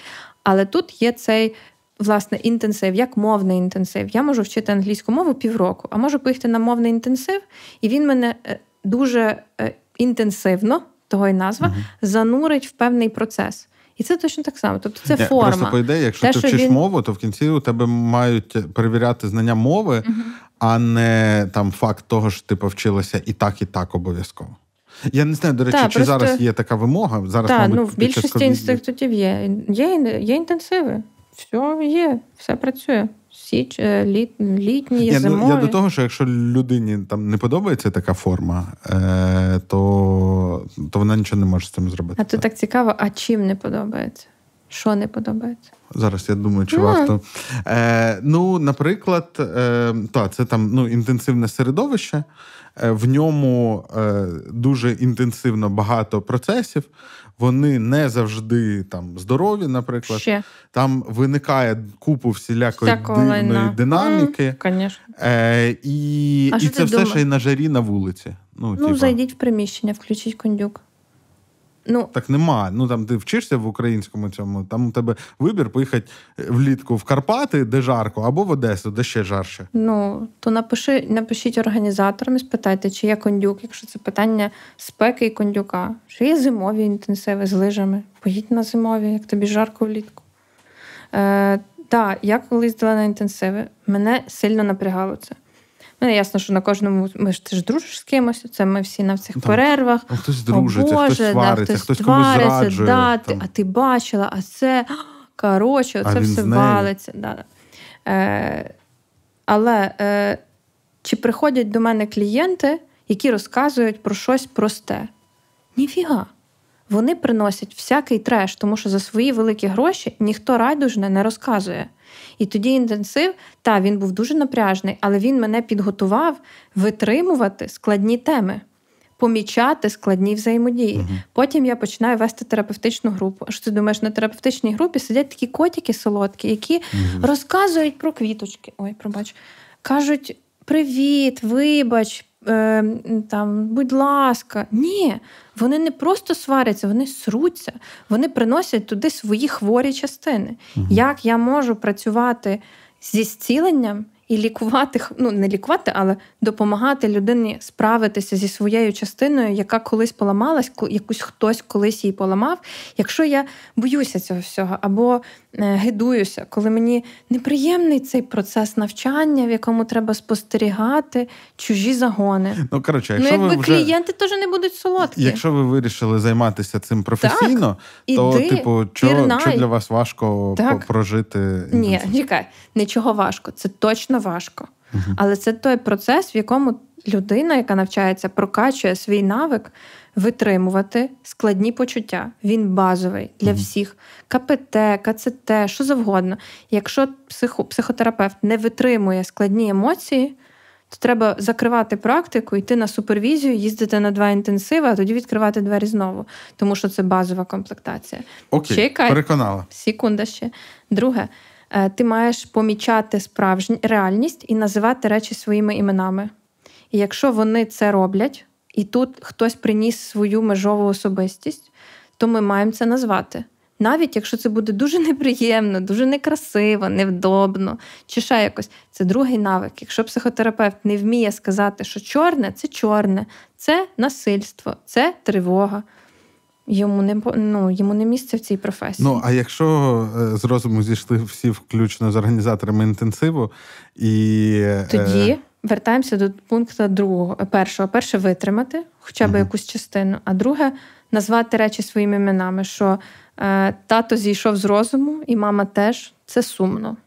Але тут є цей власне інтенсив, як мовний інтенсив. Я можу вчити англійську мову півроку, а можу поїхати на мовний інтенсив, і він мене е, дуже е, інтенсивно, того й назва, Мгм. занурить в певний процес. І це точно так само. Тобто це Ні, форма. Просто по ідеї, якщо Те, ти вчиш він- мову, то в кінці у тебе мають перевіряти знання мови, а не там факт того, що ти повчилася і так, і так обов'язково. Я не знаю, до речі, Та, чи просто- зараз є така вимога. Зараз, Так, мабуть, ну в більшості інститутів є. Є, є інтенсиви. Все є, все працює. Січ, е, літ, літні, Ні, ну, зимові. я до того, що якщо людині там не подобається така форма, е, то, то вона нічого не може з цим зробити. А тут так цікаво, а чим не подобається? Що не подобається? Зараз я думаю, чи Ну. варто. Е, ну, наприклад, е, та, це там ну, інтенсивне середовище, в ньому е, дуже інтенсивно багато процесів. Вони не завжди там здорові, наприклад. Ще. Там виникає купу всілякої Всякого дивної лайна. динаміки. Е, і А і це все думає? ще й на жарі на вулиці. Ну, Ну, типа, зайдіть в приміщення, включіть кондюк. Ну, Так нема. Ну там ти вчишся в українському цьому, там у тебе вибір поїхати влітку в Карпати, де жарко, або в Одесу, де ще жарче. ну то напиши, напишіть організаторам і спитайте, чи є кондюк, якщо це питання спеки і кондюка. Чи є зимові інтенсиви з лижами? Поїдь на зимові, як тобі жарко влітку. Е, так, я коли їздила на інтенсиви, мене сильно напрягало це. Мене ясно, що на кожному ми ж ти ж дружиш з кимось, це ми всі на цих Там перервах. А хтось дружиться, Боже, хтось да, хтось хтось комусь зраджує. Да, там. ти, а ти бачила, а це коротше, А це все валиться. Да. Е, але е, чи приходять до мене клієнти, які розказують про щось просте? Ніфіга. Вони приносять всякий треш, тому що за свої великі гроші ніхто райдужне не розказує. І тоді інтенсив, та він був дуже напряжний, але він мене підготував витримувати складні теми, помічати складні взаємодії. Мгм. Потім я починаю вести терапевтичну групу. Що ти думаєш, на терапевтичній групі сидять такі котики солодкі, які Мгм. розказують про квіточки. Ой, пробач. Кажуть: привіт, вибач, там, будь ласка. Ні, вони не просто сваряться, вони сруться, вони приносять туди свої хворі частини. Угу. Як я можу працювати зі зціленням, і лікувати, ну не лікувати, але допомагати людині справитися зі своєю частиною, яка колись поламалась, якусь хтось колись її поламав. Якщо я боюся цього всього або е, гидуюся, коли мені неприємний цей процес навчання, в якому треба спостерігати чужі загони. Ну коротше, якщо ну, якби ви вже... клієнти теж не будуть солодкі. Якщо ви вирішили займатися цим професійно, так, то іди, типу, що, що для вас важко так. прожити? Ні, чекай, нічого важко. Це точно важко. Угу. Але це той процес, в якому людина, яка навчається, прокачує свій навик витримувати складні почуття. Він базовий для всіх. КПТ, КЦТ, що завгодно. Якщо психо, психотерапевт не витримує складні емоції, то треба закривати практику, йти на супервізію, їздити на два інтенсиви, а тоді відкривати двері знову, тому що це базова комплектація. Окей, Чекай. переконала. Секунда ще. Друге, ти маєш помічати справжню реальність і називати речі своїми іменами. І якщо вони це роблять, і тут хтось приніс свою межову особистість, то ми маємо це назвати. Навіть якщо це буде дуже неприємно, дуже некрасиво, невдобно, чи ще якось, це другий навик. Якщо психотерапевт не вміє сказати, що чорне це чорне, це насильство, це тривога. Йому не ну, йому не місце в цій професії. Ну а якщо е, з розуму зійшли всі, включно з організаторами інтенсиву, і е, тоді вертаємося до пункту другого. Першого, перше витримати, хоча б угу. якусь частину, а друге назвати речі своїми іменами. що Е, тато зійшов з розуму, і мама теж. Це сумно.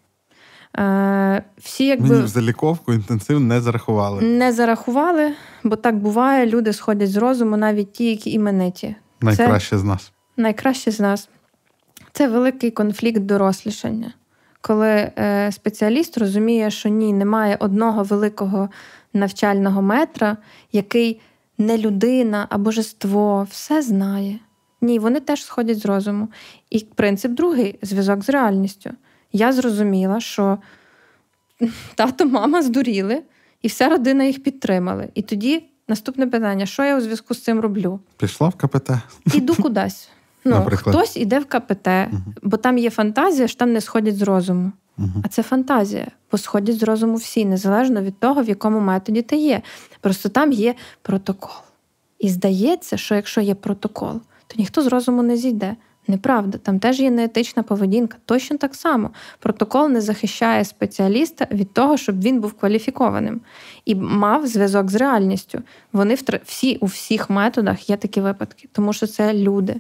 Е, всі, якби... Мені в заліковку інтенсив не зарахували. Не зарахували, бо так буває. Люди сходять з розуму, навіть ті, які імениті. Найкраще з нас. Найкраще з нас. Це великий конфлікт дорослішання. Коли е, спеціаліст розуміє, що ні, немає одного великого навчального метра, який не людина а божество все знає. Ні, вони теж сходять з розуму. І принцип другий зв'язок з реальністю. Я зрозуміла, що тато, мама здуріли, і вся родина їх підтримали. І тоді наступне питання: що я у зв'язку з цим роблю? Пішла в КПТ. Іду кудись. Ну, Хтось іде в КПТ, угу. бо там є фантазія, що там не сходять з розуму. Угу. А це фантазія, бо сходять з розуму всі, незалежно від того, в якому методі ти є. Просто там є протокол. І здається, що якщо є протокол, то ніхто з розуму не зійде. Неправда, там теж є неетична поведінка. Точно так само. Протокол не захищає спеціаліста від того, щоб він був кваліфікованим і мав зв'язок з реальністю. Вони всі у всіх методах є такі випадки, тому що це люди.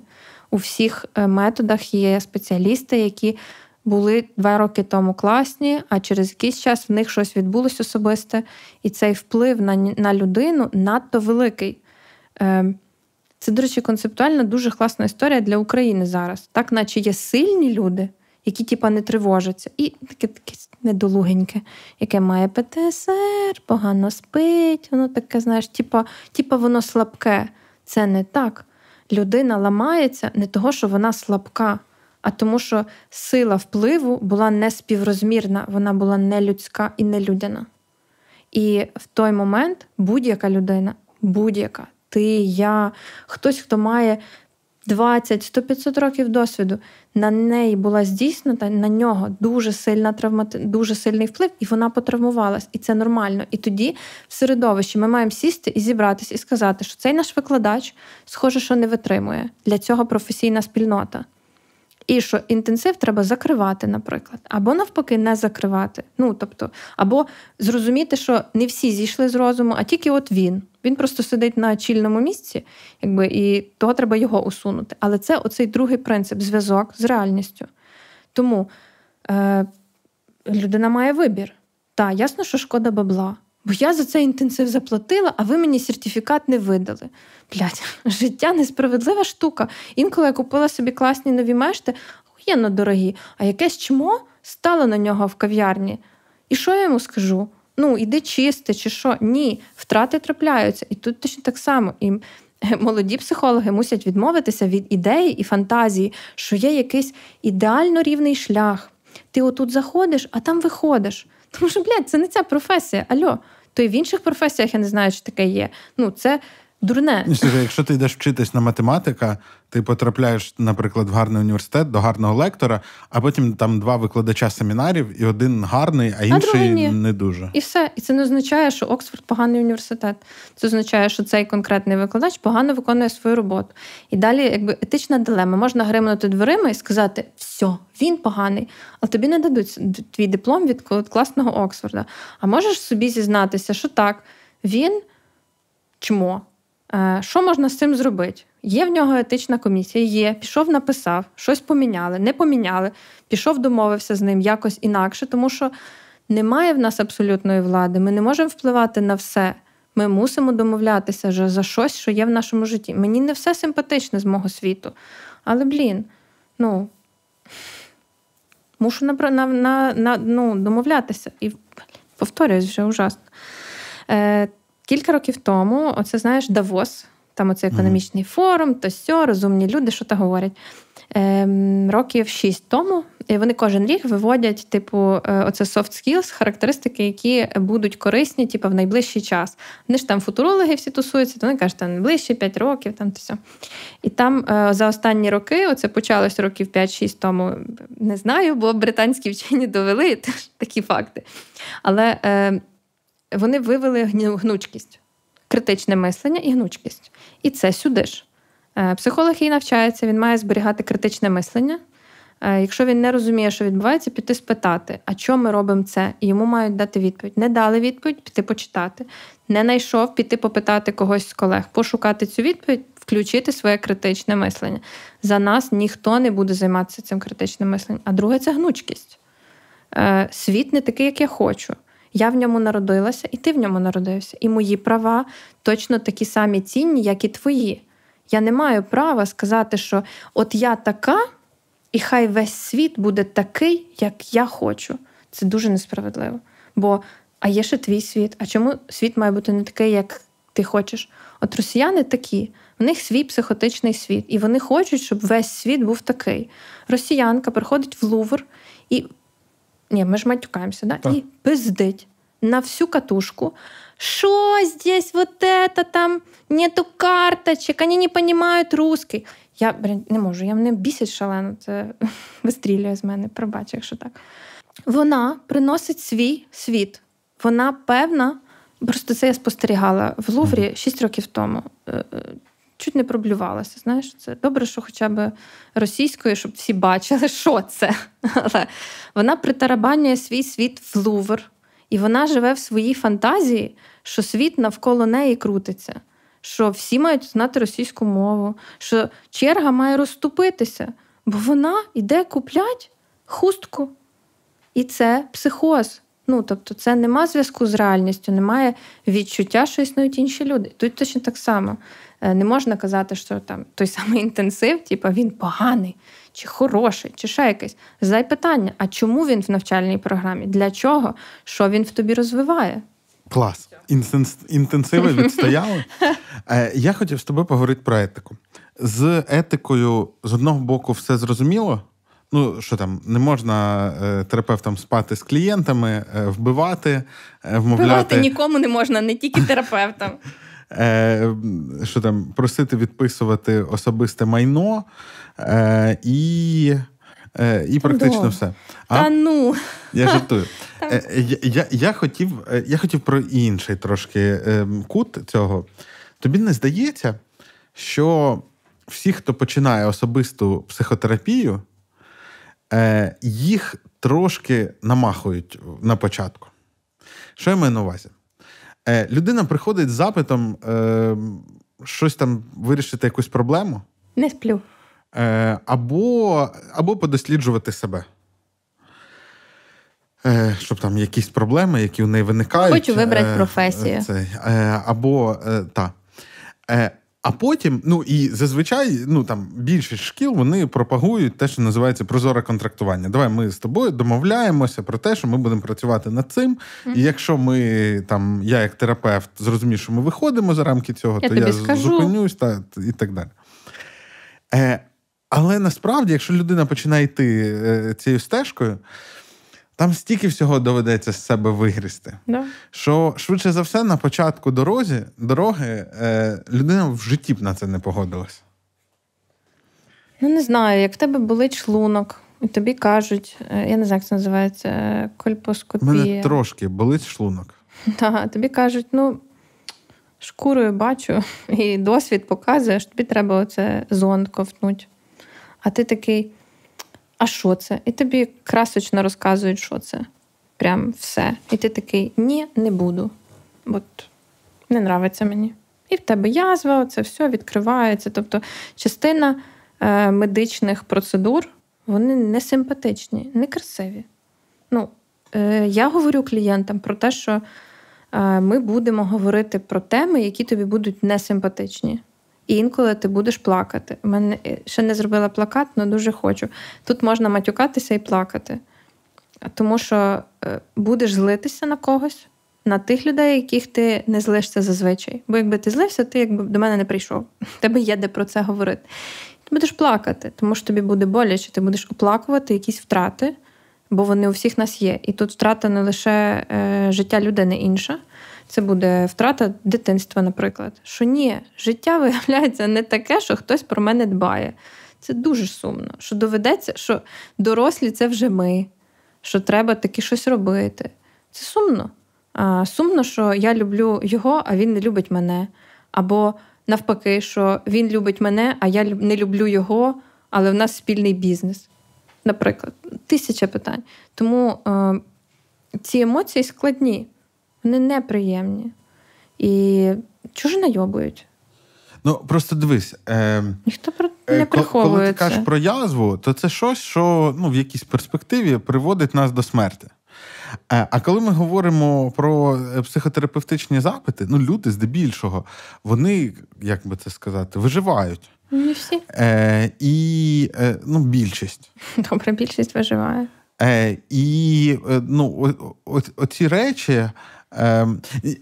У всіх е, методах є спеціалісти, які були два роки тому класні, а через якийсь час в них щось відбулось особисте, і цей вплив на на людину надто великий. Ем, це, до речі, концептуально дуже класна історія для України зараз. Так, наче є сильні люди, які типа не тривожаться, і таке таке недолугеньке, яке має ПТСР, погано спить, воно таке, знаєш, типа, типа воно слабке. Це не так. Людина ламається не того, що вона слабка, а тому, що сила впливу була неспіврозмірна, вона була нелюдська і нелюдяна. І в той момент будь-яка людина, будь-яка ти, я, хтось, хто має 20-100-500 років досвіду, на неї була здійснена на нього дуже сильна травмати... дуже сильний вплив, і вона потравмувалась. І це нормально. І тоді в середовищі ми маємо сісти і зібратися і сказати, що цей наш викладач, схоже, що не витримує. Для цього професійна спільнота. І що інтенсив треба закривати, наприклад, або навпаки, не закривати. Ну тобто, або зрозуміти, що не всі зійшли з розуму, а тільки от він. Він просто сидить на чільному місці, якби і того треба його усунути. Але це оцей другий принцип зв'язок з реальністю. Тому е, людина має вибір. Так, ясно, що шкода бабла. Бо я за цей інтенсив заплатила, а ви мені сертифікат не видали. Блядь, життя несправедлива штука. Інколи я купила собі класні нові мешти, охуєнно дорогі, а якесь чмо стало на нього в кав'ярні. І що я йому скажу? Ну, іди чисти, чи що? Ні, втрати трапляються. І тут точно так само. І молоді психологи мусять відмовитися від ідеї і фантазії, що є якийсь ідеально рівний шлях. Ти отут заходиш, а там виходиш. Тому що, блядь, це не ця професія. Альо, то й в інших професіях я не знаю, чи таке є. Ну, це дурне. Якщо ти йдеш вчитись на математика, ти потрапляєш, наприклад, в гарний університет до гарного лектора, а потім там два викладача семінарів, і один гарний, а інший а не дуже. І все. І це не означає, що Оксфорд поганий університет. Це означає, що цей конкретний викладач погано виконує свою роботу. І далі, якби етична дилема, можна гримнути дверима і сказати, все, він поганий, але тобі не дадуть твій диплом від класного Оксфорда. А можеш собі зізнатися, що так, він чмо. Е, що можна з цим зробити? Є в нього етична комісія, є, пішов, написав, щось поміняли, не поміняли, пішов, домовився з ним якось інакше, тому що немає в нас абсолютної влади. Ми не можемо впливати на все. Ми мусимо домовлятися за щось, що є в нашому житті. Мені не все симпатичне з мого світу. Але, блін, ну мушу на, на, на ну, домовлятися. І повторююсь вже ужасно. Е, Кілька років тому, оце знаєш, Давос, там оце економічний форум, то сьо, розумні люди, що то говорять. Ем, Років шість тому і вони кожен рік виводять, типу, е, оце soft skills, характеристики, які будуть корисні, типу, в найближчий час. Вони ж там футурологи всі тусуються, то вони кажуть, там найближчі 5 років, там то все. І там е, за останні роки, оце почалось років 5-6 тому, не знаю, бо британські вчені довели такі факти. Але е, вони вивели гнучкість, критичне мислення і гнучкість. І це сюди ж. Е, психолог і навчається, він має зберігати критичне мислення. Е, якщо він не розуміє, що відбувається, піти спитати, а чому ми робимо це? І йому мають дати відповідь. Не дали відповідь, піти почитати. Не знайшов, піти попитати когось з колег, пошукати цю відповідь, включити своє критичне мислення. За нас ніхто не буде займатися цим критичним мисленням. А друге це гнучкість. Е, світ не такий, як я хочу. Я в ньому народилася, і ти в ньому народився. І мої права точно такі самі цінні, як і твої. Я не маю права сказати, що от я така, і хай весь світ буде такий, як я хочу. Це дуже несправедливо. Бо а є ще твій світ. А чому світ має бути не такий, як ти хочеш? От росіяни такі, в них свій психотичний світ, і вони хочуть, щоб весь світ був такий. Росіянка приходить в Лувр і ні, ми ж матюкаємося, да? і пиздить на всю катушку. Що здесь вот это там, нету карточек, вони не розуміють русский. Я блін, не можу, я мене бісить шалено, це вистрілює з мене, пробач, якщо так. Вона приносить свій світ. Вона певна, просто це я спостерігала в Луврі 6 років тому. Чуть не проблювалася. Знаєш, це добре, що хоча б російською, щоб всі бачили, що це. Але вона притарабанює свій світ в Лувр, і вона живе в своїй фантазії, що світ навколо неї крутиться, що всі мають знати російську мову, що черга має розступитися, бо вона йде куплять хустку. І це психоз. Ну, тобто, це нема зв'язку з реальністю, немає відчуття, що існують інші люди. Тут точно так само. Е, не можна казати, що там той самий інтенсив, типу, він поганий, чи хороший, чи ще якийсь. Задай питання: а чому він в навчальній програмі? Для чого? Що він в тобі розвиває? Клас. Інтенсиви відстояли. Е, я хотів з тобою поговорити про етику. З етикою, з одного боку, все зрозуміло. Ну, що там, не можна е, терапевтам спати з клієнтами, вбивати, вмовляти. Вбивати нікому не можна, не тільки терапевтам. Е, що там, просити відписувати особисте майно е, і е, і практично все. А? Та ну. Я жартую. Я, я, я, хотів я хотів про інший трошки кут цього. Тобі не здається, що всі, хто починає особисту психотерапію, їх трошки намахують на початку. Що я маю на увазі? Е, Людина приходить з запитом е, щось там вирішити якусь проблему. Не сплю. Е, Або або подосліджувати себе. Е, Щоб там якісь проблеми, які у неї виникають. Хочу вибрати е, професію. Це, е, Або е, та. Е, а потім, ну і зазвичай, ну там більшість шкіл вони пропагують те, що називається прозоре контрактування. Давай ми з тобою домовляємося про те, що ми будемо працювати над цим. Mm-hmm. І якщо ми там, я як терапевт, зрозумію, що ми виходимо за рамки цього, я то я скажу. зупинюсь та і так далі. Е, Але насправді, якщо людина починає йти е, цією стежкою, там стільки всього доведеться з себе вигрізти, Да. що швидше за все на початку дорозі, дороги е, людина в житті б на це не погодилась. Ну, не знаю, як в тебе болить шлунок, і тобі кажуть, е, я не знаю, як це називається, е, У мене трошки болить шлунок. Так, тобі кажуть, ну, шкурою бачу, і досвід показує, що тобі треба оце зонд ковтнуть. А ти такий, а що це? І тобі красочно розказують, що це. Прям все. І ти такий, ні, не буду. От не нравиться мені. І в тебе язва, це все відкривається. Тобто частина е, медичних процедур вони не симпатичні, не красиві. Ну, е, я говорю клієнтам про те, що е, ми будемо говорити про теми, які тобі будуть несимпатичні. І інколи ти будеш плакати. У мене е, ще не зробила плакат, але дуже хочу. Тут можна матюкатися і плакати. Тому що е, будеш злитися на когось, на тих людей, яких ти не злишся зазвичай. Бо якби ти злився, ти якби до мене не прийшов. Тебе є де про це говорити. Ти будеш плакати, тому що тобі буде боляче, ти будеш оплакувати якісь втрати, бо вони у всіх нас є. І тут втрата не лише е, життя людини інша, це буде втрата дитинства, наприклад. Що ні, життя виявляється не таке, що хтось про мене дбає. Це дуже сумно. Що доведеться, що дорослі це вже ми, що треба таки щось робити. Це сумно. А, Сумно, що я люблю його, а він не любить мене. Або навпаки, що він любить мене, а я не люблю його, але в нас спільний бізнес. Наприклад, тисяча питань. Тому е, ці емоції складні, вони неприємні. І чого ж найобують? Ну просто дивись. Е, Ніхто про е, не ко- Коли ти кажеш про язву, то це щось, що ну, в якійсь перспективі приводить нас до смерті. Е, А коли ми говоримо про е, психотерапевтичні запити, ну люди здебільшого, вони, як би це сказати, виживають. Не всі. Е, і е, ну, більшість. Добре, більшість виживає. Е, і е, ну, о- о- оці речі. Е,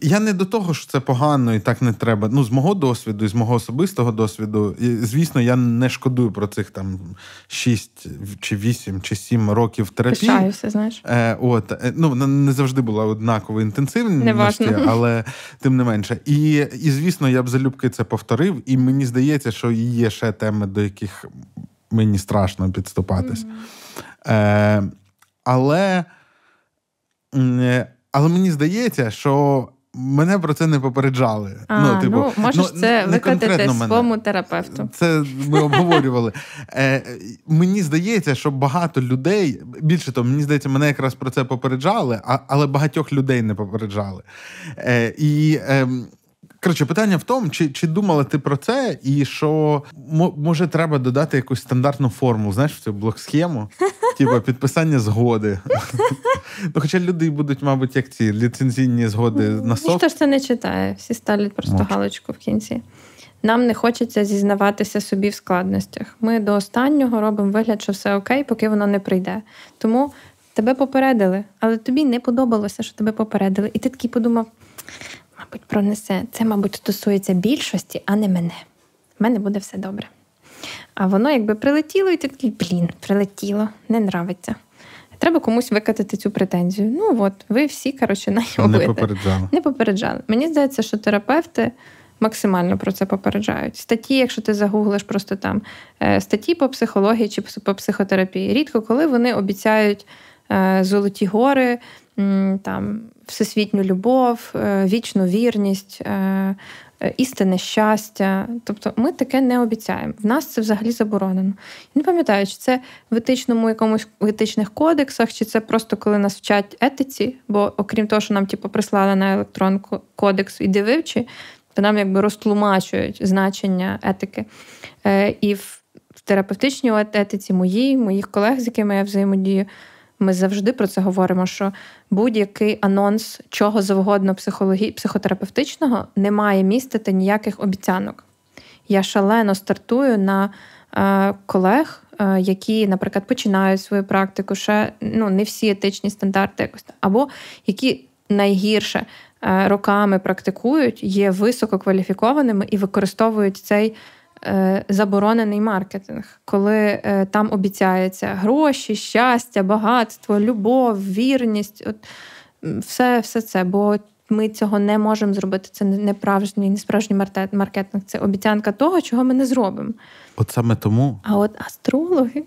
я не до того, що це погано і так не треба. Ну, з мого досвіду, і з мого особистого досвіду, і, звісно, я не шкодую про цих там 6 чи 8 чи 7 років терапії. Пишаюся, знаєш. Е, от, е, ну, вона не завжди була однаково інтенсивності, Неважно. але тим не менше. І, і, звісно, я б залюбки це повторив, і мені здається, що є ще теми, до яких мені страшно підступатись. Е, але, е, але мені здається, що мене про це не попереджали. А, ну, типу, можеш ну, це мене. своєму терапевту. Це ми обговорювали. Е, мені здається, що багато людей, більше того, мені здається, мене якраз про це попереджали, а, але багатьох людей не попереджали. Е, і е, коротше, питання в тому, чи, чи думала ти про це, і що мо- може треба додати якусь стандартну форму, знаєш, в цю блок-схему, типу підписання згоди. Ну, хоча люди будуть, мабуть, як ці ліцензійні згоди на софт. Ніхто ж це не читає, всі ставлять просто Мовчки. галочку в кінці. Нам не хочеться зізнаватися собі в складностях. Ми до останнього робимо вигляд, що все окей, поки воно не прийде. Тому тебе попередили, але тобі не подобалося, що тебе попередили. І ти такий подумав: мабуть, пронесе. Це, мабуть, стосується більшості, а не мене. В мене буде все добре. А воно якби прилетіло, і ти такий, блін, прилетіло, не нравиться. Треба комусь викатати цю претензію. Ну от, ви всі, коротше, Не найобуєте. попереджали. Не попереджали. Мені здається, що терапевти максимально про це попереджають. Статті, якщо ти загуглиш просто там е, статті по психології чи по психотерапії, рідко коли вони обіцяють е, золоті гори, там, всесвітню любов, е, вічну вірність. е, Істинне щастя, тобто ми таке не обіцяємо. В нас це взагалі заборонено. Не пам'ятаю, чи це в етичному якомусь етичних кодексах, чи це просто коли нас вчать етиці, бо окрім того, що нам типу, прислали на електронку кодекс іди вивчи, то нам якби розтлумачують значення етики. Е, і в терапевтичній етиці моїй, моїх колег, з якими я взаємодію, ми завжди про це говоримо, що будь-який анонс чого завгодно психологі... психотерапевтичного не має містити ніяких обіцянок. Я шалено стартую на е, колег, е, які, наприклад, починають свою практику, ще ну, не всі етичні стандарти якось, або які найгірше е, роками практикують, є висококваліфікованими і використовують цей заборонений маркетинг, коли е, там обіцяється гроші, щастя, багатство, любов, вірність. От все, все це. Бо ми цього не можемо зробити. Це не справжній, не справжній маркетинг. Це обіцянка того, чого ми не зробимо. От саме тому. А от астрологи.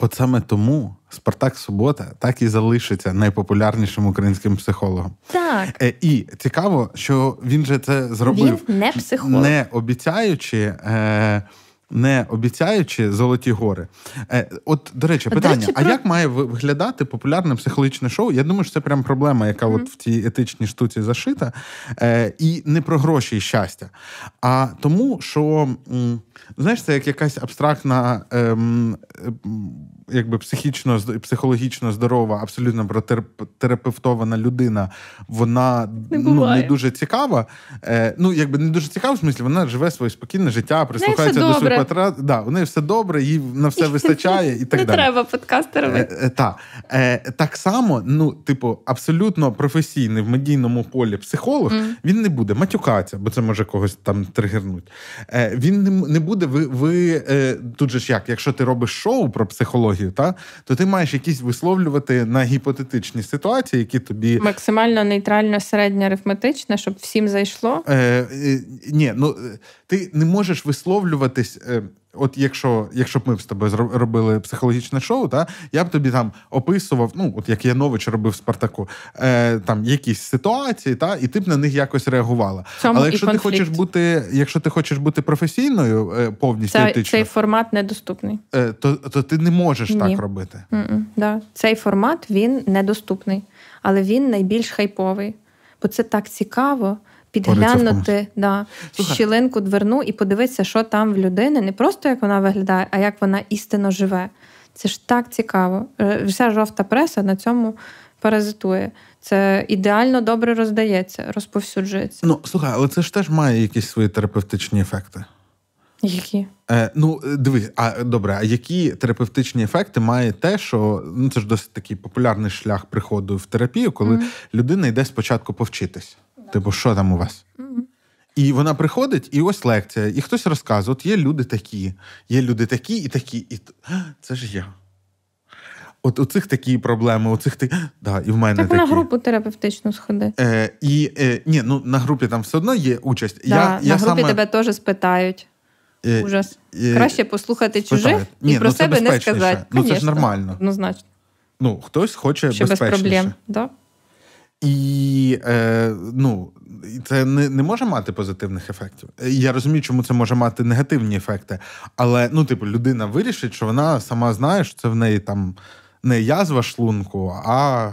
От саме тому Спартак Субота так і залишиться найпопулярнішим українським психологом. Так. Е, І цікаво, що він же це зробив Він не психолог. не обіцяючи. Е, не обіцяючи золоті гори. Е, От, до речі, питання: до речі, а про... як має виглядати популярне психологічне шоу? Я думаю, що це прям проблема, яка mm-hmm. от в цій етичній штуці зашита, Е, і не про гроші і щастя, а тому, що знаєш, це як якась абстрактна. Ем, якби психічно психологічно здорова, абсолютно протерапевтована людина, вона не, ну, не дуже цікава. Е, Ну, якби не дуже цікава, в смислі, вона живе своє спокійне життя, прислухається до своїх потрат. Да, у неї все добре, їй на все вистачає і так не далі. Не треба подкасти робити. Е, е, та. е, Так само, ну, типу, абсолютно професійний в медійному полі психолог, mm. він не буде матюкатися, бо це може когось там тригернуть. Е, Він не, не буде ви, ви е, тут же ж як, якщо ти робиш шоу про психологію психологію, та то ти маєш якісь висловлювати на гіпотетичні ситуації, які тобі максимально нейтрально середньо арифметичне, щоб всім зайшло. Е, е, Ні, ну ти не можеш висловлюватись. Е, От якщо якщо б ми з тобою робили психологічне шоу, та я б тобі там описував, ну от як Янович робив Спартаку, е, там якісь ситуації, та і ти б на них якось реагувала. Цьому Але якщо ти хочеш бути, якщо ти хочеш бути професійною, е, повністю Це, етично, цей формат недоступний, е, то то ти не можеш Ні. так робити. Да. Цей формат він недоступний, але він найбільш хайповий, бо це так цікаво підглянути да, в щілинку дверну і подивитися, що там в людини, не просто як вона виглядає, а як вона істинно живе. Це ж так цікаво. Е, вся жовта преса на цьому паразитує. Це ідеально добре роздається, розповсюджується. Ну, слухай, але це ж теж має якісь свої терапевтичні ефекти. Які? Е, Ну, дивись, а добре, а які терапевтичні ефекти має те, що ну це ж досить такий популярний шлях приходу в терапію, коли mm людина йде спочатку повчитись. Типу, що там у вас? І вона приходить, і ось лекція, і хтось розказує: от є люди такі, є люди такі і такі, і це ж я. От у цих такі проблеми, у цих такі. Да, і в мене так такі. на групу терапевтичну сходи. Е, І е, ні, ну на групі там все одно є участь. Да, я, На я групі саме... тебе теж спитають. Е, Ужас. Е, Краще послухати спитають. чужих і про ну, себе не сказати. Ну це ж нормально. Однозначно. Ну, хтось хоче Що безпечніше. без проблем. Да? І е, ну, це не не може мати позитивних ефектів. Я розумію, чому це може мати негативні ефекти. Але ну, типу, людина вирішить, що вона сама знає, що це в неї там не язва шлунку, а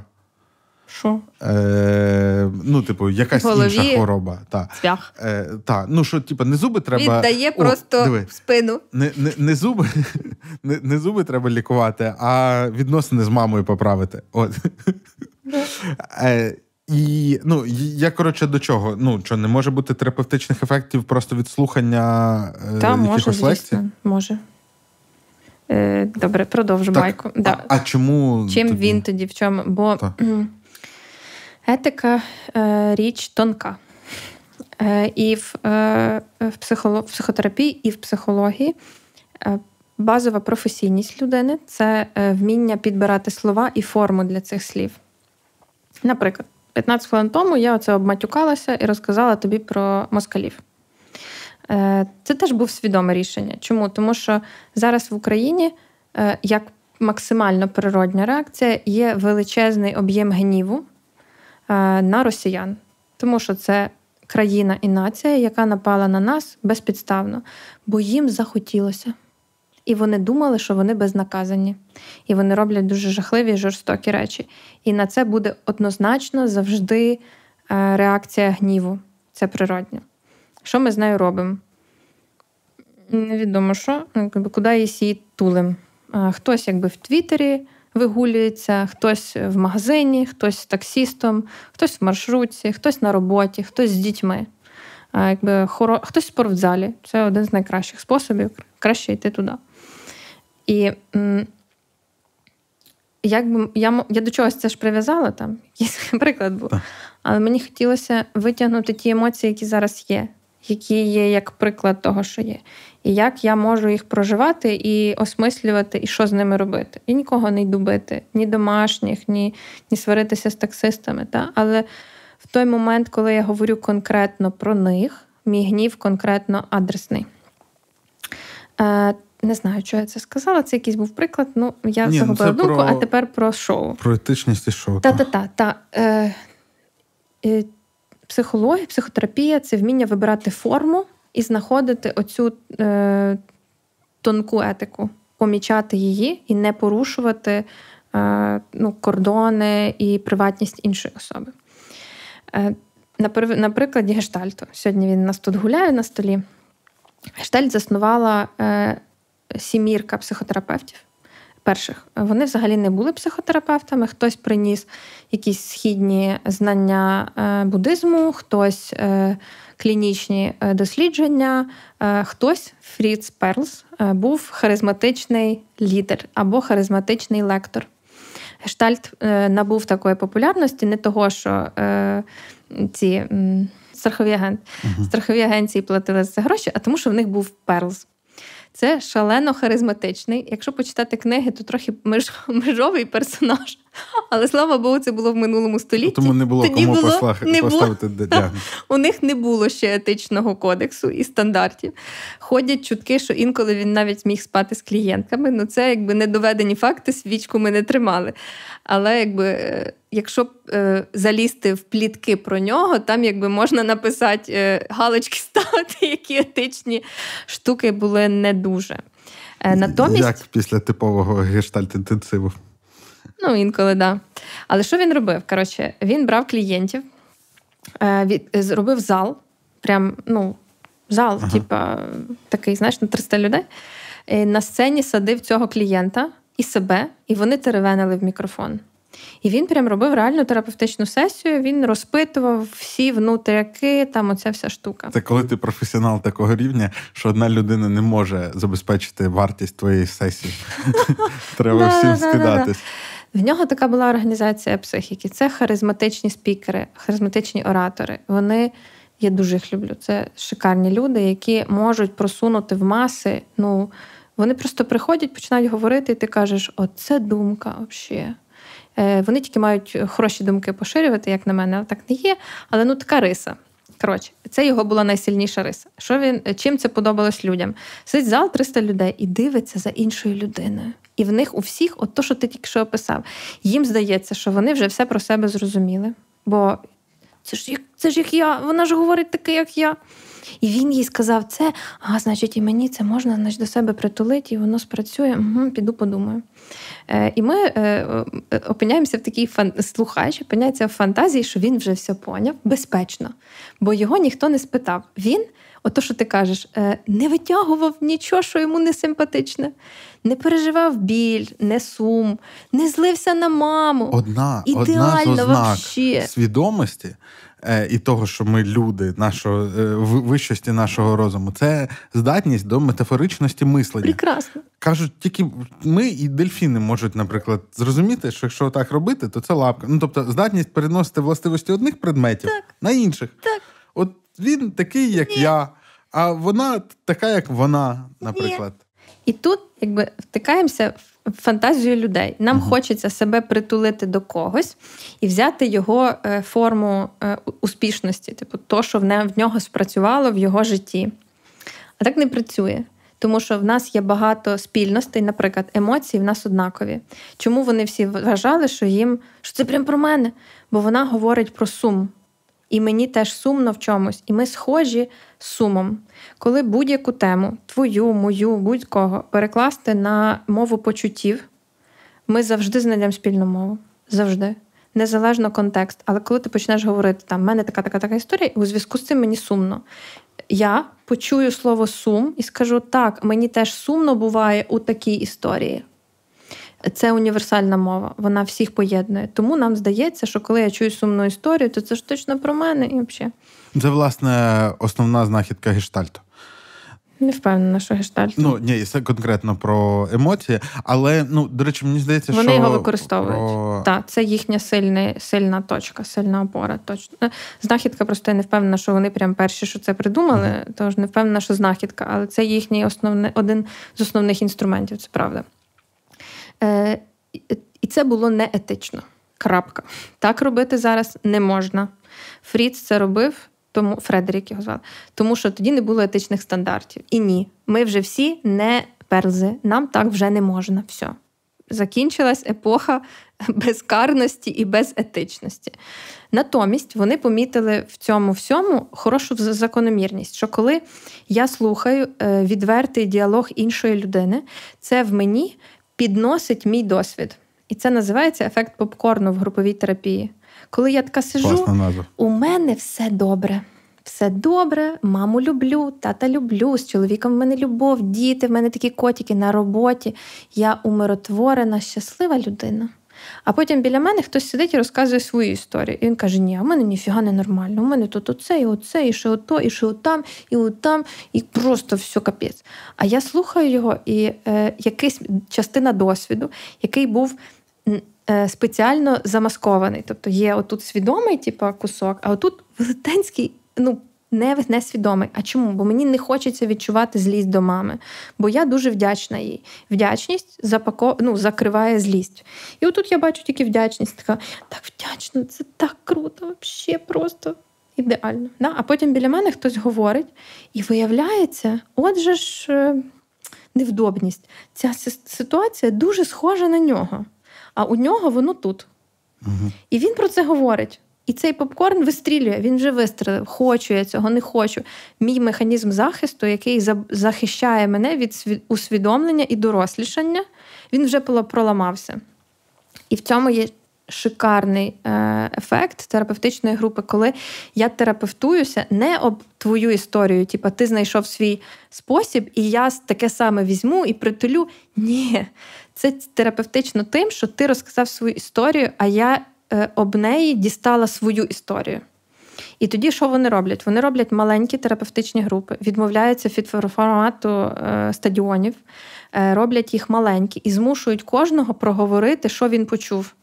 що? Е, Ну, типу, якась інша хвороба. Та. Цвях. Е, та. Ну, що, типу, не зуби треба. Віддає О, просто диви. в спину. Не не, не, зуби не, не зуби треба лікувати, а відносини з мамою поправити. От. Е, І ну, я коротше до чого? Ну, що не може бути терапевтичних ефектів просто від слухання е, Та, якихось може, лекцій? Може. Е, Добре, продовжу байку. А, да. а чому чим тоді? він тоді в чому? Бо так. етика е, річ тонка. Е, І в е, в, психолог, в психотерапії, і в психології е, базова професійність людини це е, вміння підбирати слова і форму для цих слів. Наприклад, 15 хвилин тому я оце обматюкалася і розказала тобі про москалів. Е, це теж був свідоме рішення. Чому? Тому що зараз в Україні е, як максимально природня реакція є величезний об'єм гніву е, на росіян, тому що це країна і нація, яка напала на нас безпідставно, бо їм захотілося. І вони думали, що вони безнаказані. І вони роблять дуже жахливі жорстокі речі. І на це буде однозначно завжди реакція гніву. Це природньо. Що ми з нею робимо? Невідомо що, ну, куди її тулим. Хтось якби в Твіттері вигулюється, хтось в магазині, хтось з таксістом, хтось в маршрутці, хтось на роботі, хтось з дітьми. Якби хоро... Хтось в спортзалі. Це один з найкращих способів, краще йти туди. І якби я я до чогось це ж прив'язала, там якийсь приклад був. Але мені хотілося витягнути ті емоції, які зараз є. які є як приклад того, що є, і як я можу їх проживати і осмислювати, і що з ними робити. І нікого не йду бити, ні домашніх, ні ні сваритися з таксистами. Та? Але в той момент, коли я говорю конкретно про них, мій гнів конкретно адресний. Не знаю, що я це сказала. Це якийсь був приклад. Ну, я Ні, ну, загубила думку, про... а тепер про шоу. Про етичність і шоу. Та-та-та. Та. Е, е, Психологія, психотерапія це вміння вибирати форму і знаходити оцю е, тонку етику, помічати її і не порушувати е, ну, кордони і приватність іншої особи. Е, на прикладі гештальту. Сьогодні він нас тут гуляє на столі. Гештальт заснувала е, сімірка психотерапевтів. Перших вони взагалі не були психотерапевтами. Хтось приніс якісь східні знання е, буддизму, хтось е, клінічні е, дослідження, хтось Фріц Перлс був харизматичний лідер або харизматичний лектор. Гештальт набув такої популярності, не того, що ці страхові агент, uh-huh. страхові агенції платили за це гроші, а тому, що в них був Перлз. Це шалено харизматичний. Якщо почитати книги, то трохи меж, межовий персонаж. Але слава Богу, це було в минулому столітті. Тому не було Тоді кому було, послах, не поставити діагноз. У них не було ще етичного кодексу і стандартів. Ходять чутки, що інколи він навіть міг спати з клієнтками. Ну це якби недоведені факти, свічку ми не тримали. Але якби е, якщо е, залізти в плітки про нього, там якби можна написати е, галочки ставити, які етичні штуки були не дуже. Е, натомість, Як після типового гештальт-інтенсиву. Ну, інколи, так. Да. Але що він робив? Коротше, він брав клієнтів, е, від, зробив зал, прям, ну, зал, ага. типа, такий, знаєш, на 300 людей. На сцені садив цього клієнта і себе, і вони теревенили в мікрофон. І він прям робив реальну терапевтичну сесію. Він розпитував всі внутряки, там оця вся штука. Це коли ти професіонал такого рівня, що одна людина не може забезпечити вартість твоєї сесії. Треба всім скидатись. В нього така була організація психіки. Це харизматичні спікери, харизматичні оратори. Вони. Я дуже їх люблю. Це шикарні люди, які можуть просунути в маси. Ну, вони просто приходять, починають говорити, і ти кажеш, оце думка взагалі. Е, вони тільки мають хороші думки поширювати, як на мене, так не є. Але ну така риса. Коротше, це його була найсильніша риса. Що він чим це подобалось людям? Сидить зал 300 людей і дивиться за іншою людиною. І в них у всіх, от то, що ти тільки що описав, їм здається, що вони вже все про себе зрозуміли. Бо це ж як це ж як я, вона ж говорить таке, як я. І він їй сказав це, а значить, і мені це можна значить, до себе притулити, і воно спрацює. Угу, Піду подумаю. Е, І ми е, е, опиняємося в такій фан... слухач, опиняється в фантазії, що він вже все поняв безпечно, бо його ніхто не спитав. Він, ото що ти кажеш, е, не витягував нічого, що йому не симпатичне. Не переживав біль, не сум, не злився на маму. Одна одна з ознак свідомості Е, і того, що ми люди, нашого е, вищості нашого розуму, це здатність до метафоричності мислення. Прекрасно. Кажуть, тільки ми і дельфіни можуть, наприклад, зрозуміти, що якщо так робити, то це лапка. Ну тобто, здатність переносити властивості одних предметів так. на інших. Так. От він такий, як Ні. я, а вона така, як вона, наприклад. Ні. І тут якби втикаємося в фантазію людей. Нам uh хочеться себе притулити до когось і взяти його е, форму е, успішності, типу то, що в нього спрацювало в його житті. А так не працює. Тому що в нас є багато спільностей, наприклад, емоції в нас однакові. Чому вони всі вважали, що їм що це прям про мене? Бо вона говорить про сум. І мені теж сумно в чомусь. І ми схожі з сумом. Коли будь-яку тему, твою, мою, будь-кого, перекласти на мову почуттів, ми завжди знайдемо спільну мову. Завжди. Незалежно контекст. Але коли ти почнеш говорити, там, в мене така така така історія, і у зв'язку з цим мені сумно. Я почую слово сум і скажу: так, мені теж сумно буває у такій історії. Це універсальна мова, вона всіх поєднує. Тому нам здається, що коли я чую сумну історію, то це ж точно про мене і взагалі. Це, власне, основна знахідка гештальту. Не впевнена, що гештальт. Ну, ні, це конкретно про емоції, але ну, до речі, мені здається, Вони що його використовують. Про... Так, це їхня сильна, сильна точка, сильна опора. Точно. Е, знахідка просто я не впевнена, що вони прям перші, що це придумали, mm-hmm. тож не впевнена, що знахідка, але це їхній основний, один з основних інструментів, це правда. Е, І це було неетично. Крапка. Так робити зараз не можна. Фріц це робив тому Фредерік його звали, тому що тоді не було етичних стандартів. І ні, ми вже всі не перзи, нам так вже не можна. Все. Закінчилась епоха безкарності і безетичності. Натомість вони помітили в цьому всьому хорошу закономірність, що коли я слухаю е, відвертий діалог іншої людини, це в мені підносить мій досвід. І це називається ефект попкорну в груповій терапії. Коли я така сижу, у мене все добре. Все добре, маму люблю, тата люблю, з чоловіком в мене любов, діти, в мене такі котики на роботі. Я умиротворена, щаслива людина. А потім біля мене хтось сидить і розказує свою історію. І він каже: Ні, а в мене ніфіга не нормально. У мене тут оце, і оце, і ще ото, і ще отам, і отам, і просто все капець. А я слухаю його, і е, якась частина досвіду, який був Е, спеціально замаскований. Тобто є отут свідомий, типу, кусок, а отут велетенський, ну. Не несвідомий. А чому? Бо мені не хочеться відчувати злість до мами, бо я дуже вдячна їй. Вдячність запако... ну, закриває злість. І отут я бачу тільки вдячність. Така так вдячна, це так круто, взагалі просто ідеально. Да? А потім біля мене хтось говорить, і виявляється, отже ж е, невдобність. Ця ситуація дуже схожа на нього а у нього воно тут. Угу. І він про це говорить. І цей попкорн вистрілює, він вже вистрілив. Хочу я цього, не хочу. Мій механізм захисту, який захищає мене від усвідомлення і дорослішання, він вже проламався. І в цьому є шикарний е, ефект терапевтичної групи, коли я терапевтуюся не об твою історію, типу ти знайшов свій спосіб, і я таке саме візьму і притулю. Ні, це терапевтично тим, що ти розказав свою історію, а я об неї дістала свою історію. І тоді що вони роблять? Вони роблять маленькі терапевтичні групи, відмовляються від формату е, стадіонів, е, роблять їх маленькі і змушують кожного проговорити, що він почув.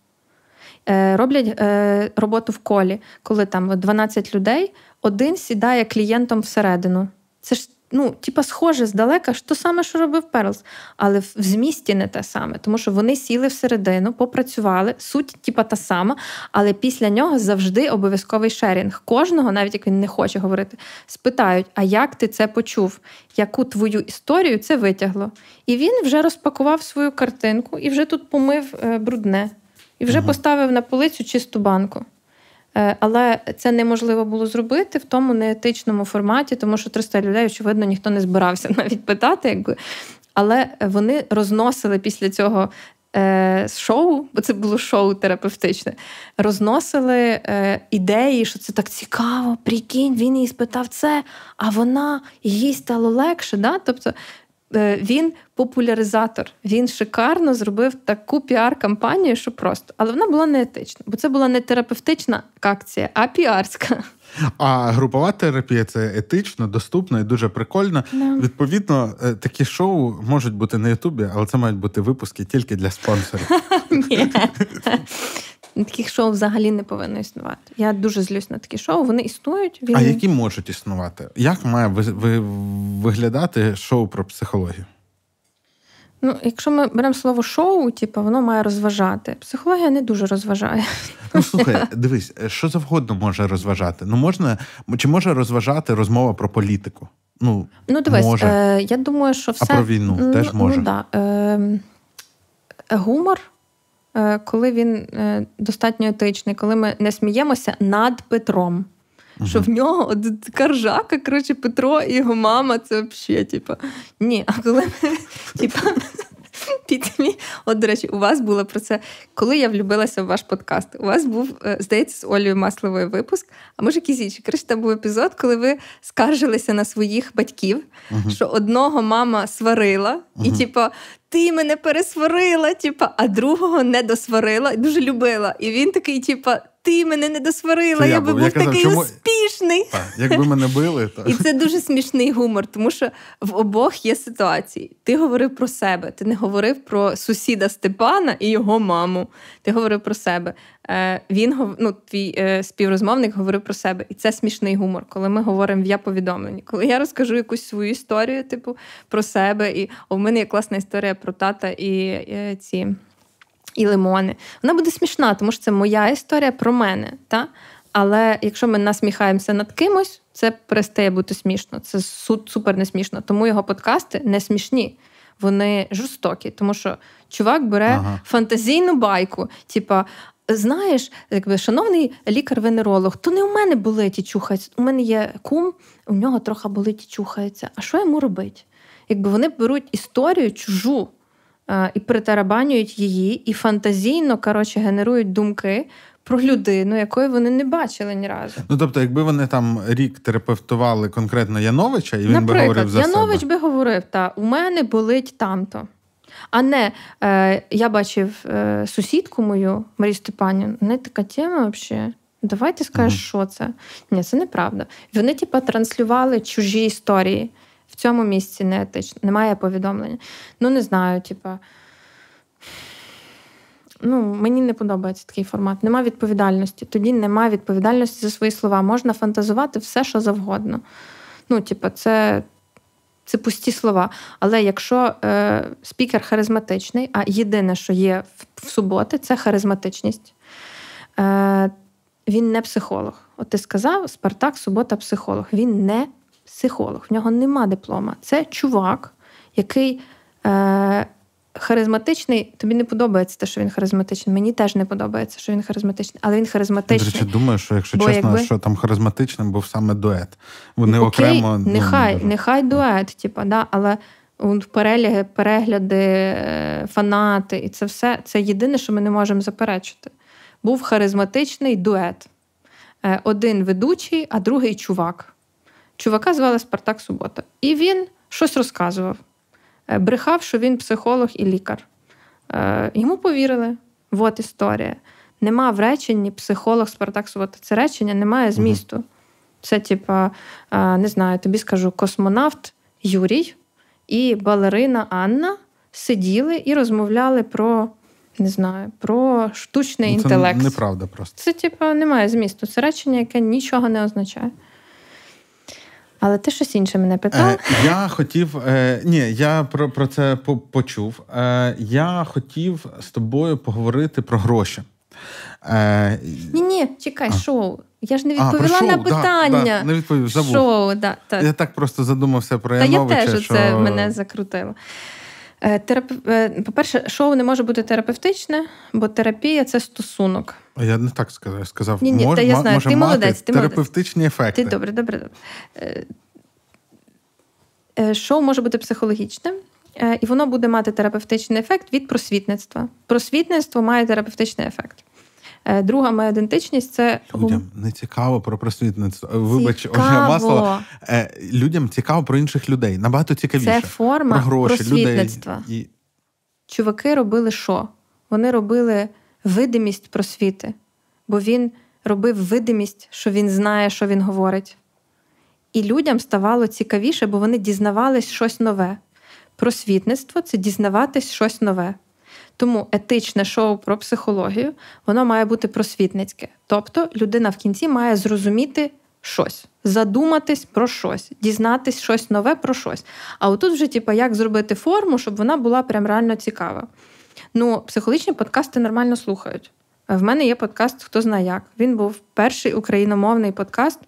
Е, роблять е, роботу в колі, коли там 12 людей, один сідає клієнтом всередину. Це ж ну, типа, схоже здалека, ж то саме, що робив Перлс, але в змісті не те саме, тому що вони сіли всередину, попрацювали, суть, типа, та сама, але після нього завжди обов'язковий шерінг. Кожного, навіть як він не хоче говорити, спитають: а як ти це почув? Яку твою історію це витягло? І він вже розпакував свою картинку і вже тут помив е, брудне, і вже ага. поставив на полицю чисту банку. Е, але це неможливо було зробити в тому неетичному форматі, тому що 300 людей, очевидно, ніхто не збирався навіть питати, якби. Але вони розносили після цього е, шоу, бо це було шоу терапевтичне, розносили е, ідеї, що це так цікаво, прикинь, він їй спитав це, а вона їй стало легше. Да? Тобто він популяризатор. Він шикарно зробив таку піар-кампанію, що просто. Але вона була не етична, бо це була не терапевтична акція, а піарська. А групова терапія це етично, доступно і дуже прикольно. Yeah. Відповідно, е, такі шоу можуть бути на Ютубі, але це мають бути випуски тільки для спонсорів. Таких шоу взагалі не повинно існувати. Я дуже злюсь на такі шоу. Вони існують. Він... А які можуть існувати? Як має виглядати шоу про психологію? Ну, якщо ми беремо слово шоу, типу, воно має розважати. Психологія не дуже розважає. Ну, слухай, дивись, що завгодно може розважати. Ну, можна, чи може розважати розмова про політику? Ну, ну дивись, може. Е, я думаю, що все. А про війну ну, теж може. Ну, да. Е, Гумор Е, коли він е, достатньо етичний, коли ми не сміємося над Петром. Угу. Що в нього така ржака, коротше, Петро і його мама, це взагалі, типа. Ні, а коли ми, типа, Підмі. От, до речі, у вас було про це, коли я влюбилася в ваш подкаст. У вас був, е, здається, з Олею Масловою випуск, а може інший. Коротше, там був епізод, коли ви скаржилися на своїх батьків, uh-huh. що одного мама сварила, uh-huh. і, типу, ти мене пересварила, типу, а другого не досварила дуже любила. І він такий, типу, ти мене не досварила, я, я би був я казав, такий чому... успішний. Так, Якби мене били, то і це дуже смішний гумор, тому що в обох є ситуації. Ти говорив про себе, ти не говорив про сусіда Степана і його маму. Ти говорив про себе. Е, він ну, твій е, співрозмовник говорив про себе, і це смішний гумор, коли ми говоримо в я повідомленні. Коли я розкажу якусь свою історію, типу про себе, і у мене є класна історія про тата і, і ці і лимони. Вона буде смішна, тому що це моя історія про мене. Та? Але якщо ми насміхаємося над кимось, це перестає бути смішно. Це супер не смішно. Тому його подкасти не смішні. Вони жорстокі, тому що чувак бере ага. фантазійну байку, типа. Знаєш, якби шановний лікар-венеролог, то не у мене болить і чухається. У мене є кум, у нього трохи болить і чухається. А що йому робити? Якби вони беруть історію чужу і перетарабанюють її, і фантазійно коротше, генерують думки про людину, якої вони не бачили ні разу. Ну тобто, якби вони там рік терапевтували конкретно Яновича, і він Наприклад, би говорив за Янович себе. би говорив, та у мене болить тамто. А не е, я бачив е, сусідку мою Марію Степанівну, не така тема взагалі. Давайте скажеш, mm що це. Ні, це неправда. Вони, типу, транслювали чужі історії. В цьому місці не етично, немає повідомлення. Ну, не знаю, типа. Ну, мені не подобається такий формат. Нема відповідальності. Тоді немає відповідальності за свої слова. Можна фантазувати все, що завгодно. Ну, типа, це це пусті слова. Але якщо е, спікер харизматичний, а єдине, що є в, в суботи, це харизматичність. Е, Він не психолог. От ти сказав, Спартак, субота, психолог. Він не психолог, в нього нема диплома. Це чувак, який е, харизматичний. Тобі не подобається те, що він харизматичний. Мені теж не подобається, що він харизматичний, але він харизматичний. До речі, думаю, що якщо Бо чесно, якби... що там харизматичним був саме дует. Вони Окей, окремо. Нехай, ну, нехай дует, типа, да, але. Перегляди, перегляди, фанати, і це все це єдине, що ми не можемо заперечити. Був харизматичний дует. Е, один ведучий, а другий чувак. Чувака звали Спартак Субота. І він щось розказував. Е, брехав, що він психолог і лікар. Е, йому повірили. От історія. Нема в реченні психолог Спартак Субота. Це речення немає змісту. Це, типа, е, не знаю, тобі скажу, космонавт Юрій і балерина Анна сиділи і розмовляли про. Не знаю, про штучний ну, це інтелект. Це неправда просто. Це, типу, немає змісту. Це речення, яке нічого не означає. Але ти щось інше мене питав? Е, Я хотів. Е, Ні, я про про це почув. Е, Я хотів з тобою поговорити про гроші. Е, Ні, ні, чекай, а. шоу. Я ж не відповіла а, на питання. Да, да, не відповів, забув. Шоу, да, так. Я так просто задумався про Та я теж що... це мене закрутило. Е, терап... Е, по-перше, шоу не може бути терапевтичне, бо терапія це стосунок. Я не так сказав. Сказав, ні, ні, мож, та я знаю, може ти мати молодець, ти терапевтичні молодець. ефекти. Ти добре, добре, добре. Е, шоу може бути психологічним, і воно буде мати терапевтичний ефект від просвітництва. Просвітництво має терапевтичний ефект. Друга моя ідентичність це людям не цікаво про просвітництво. Вибач, Ольга Маслова. Людям цікаво про інших людей. Набагато цікавіше. Це форма про гроші, просвітництва. Людей і чуваки робили що? Вони робили видимість просвіти, бо він робив видимість, що він знає, що він говорить. І людям ставало цікавіше, бо вони дізнавались щось нове. Просвітництво це дізнаватись щось нове. Тому етичне шоу про психологію воно має бути просвітницьке. Тобто людина в кінці має зрозуміти щось, задуматись про щось, дізнатись щось нове про щось. А отут вже, типу, як зробити форму, щоб вона була прям реально цікава. Ну, психологічні подкасти нормально слухають. В мене є подкаст Хто знає як. Він був перший україномовний подкаст,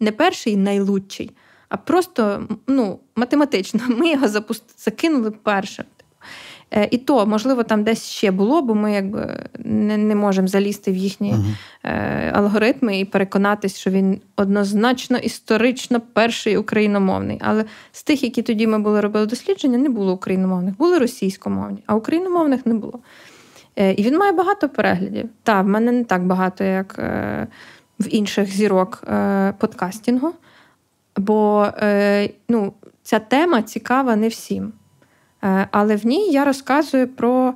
не перший найлучший, а просто ну, математично. Ми його запустили, закинули першим. Е, і то, можливо, там десь ще було, бо ми якби не не можемо залізти в їхні uh-huh. алгоритми і переконатись, що він однозначно історично перший україномовний. Але з тих, які тоді ми були робили дослідження, не було україномовних, були російськомовні, а україномовних не було. Е, і він має багато переглядів. Так, в мене не так багато, як в інших зірок подкастінгу. Бо ну, ця тема цікава не всім. Е, але в ній я розказую про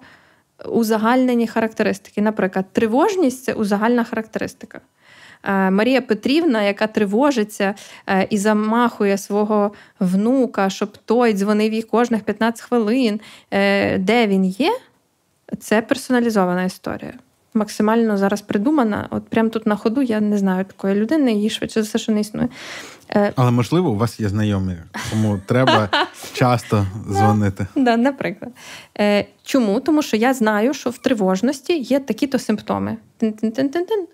узагальнені характеристики. Наприклад, тривожність це узагальна характеристика. Е, Марія Петрівна, яка тривожиться е, і замахує свого внука, щоб той дзвонив їй кожних 15 хвилин, де він є, це персоналізована історія максимально зараз придумана. От прямо тут на ходу я не знаю такої людини, її швидше за все, що не існує. Е, Але можливо, у вас є знайомі, тому треба часто дзвонити. Да, Наприклад. Е, чому? Тому що я знаю, що в тривожності є такі-то симптоми.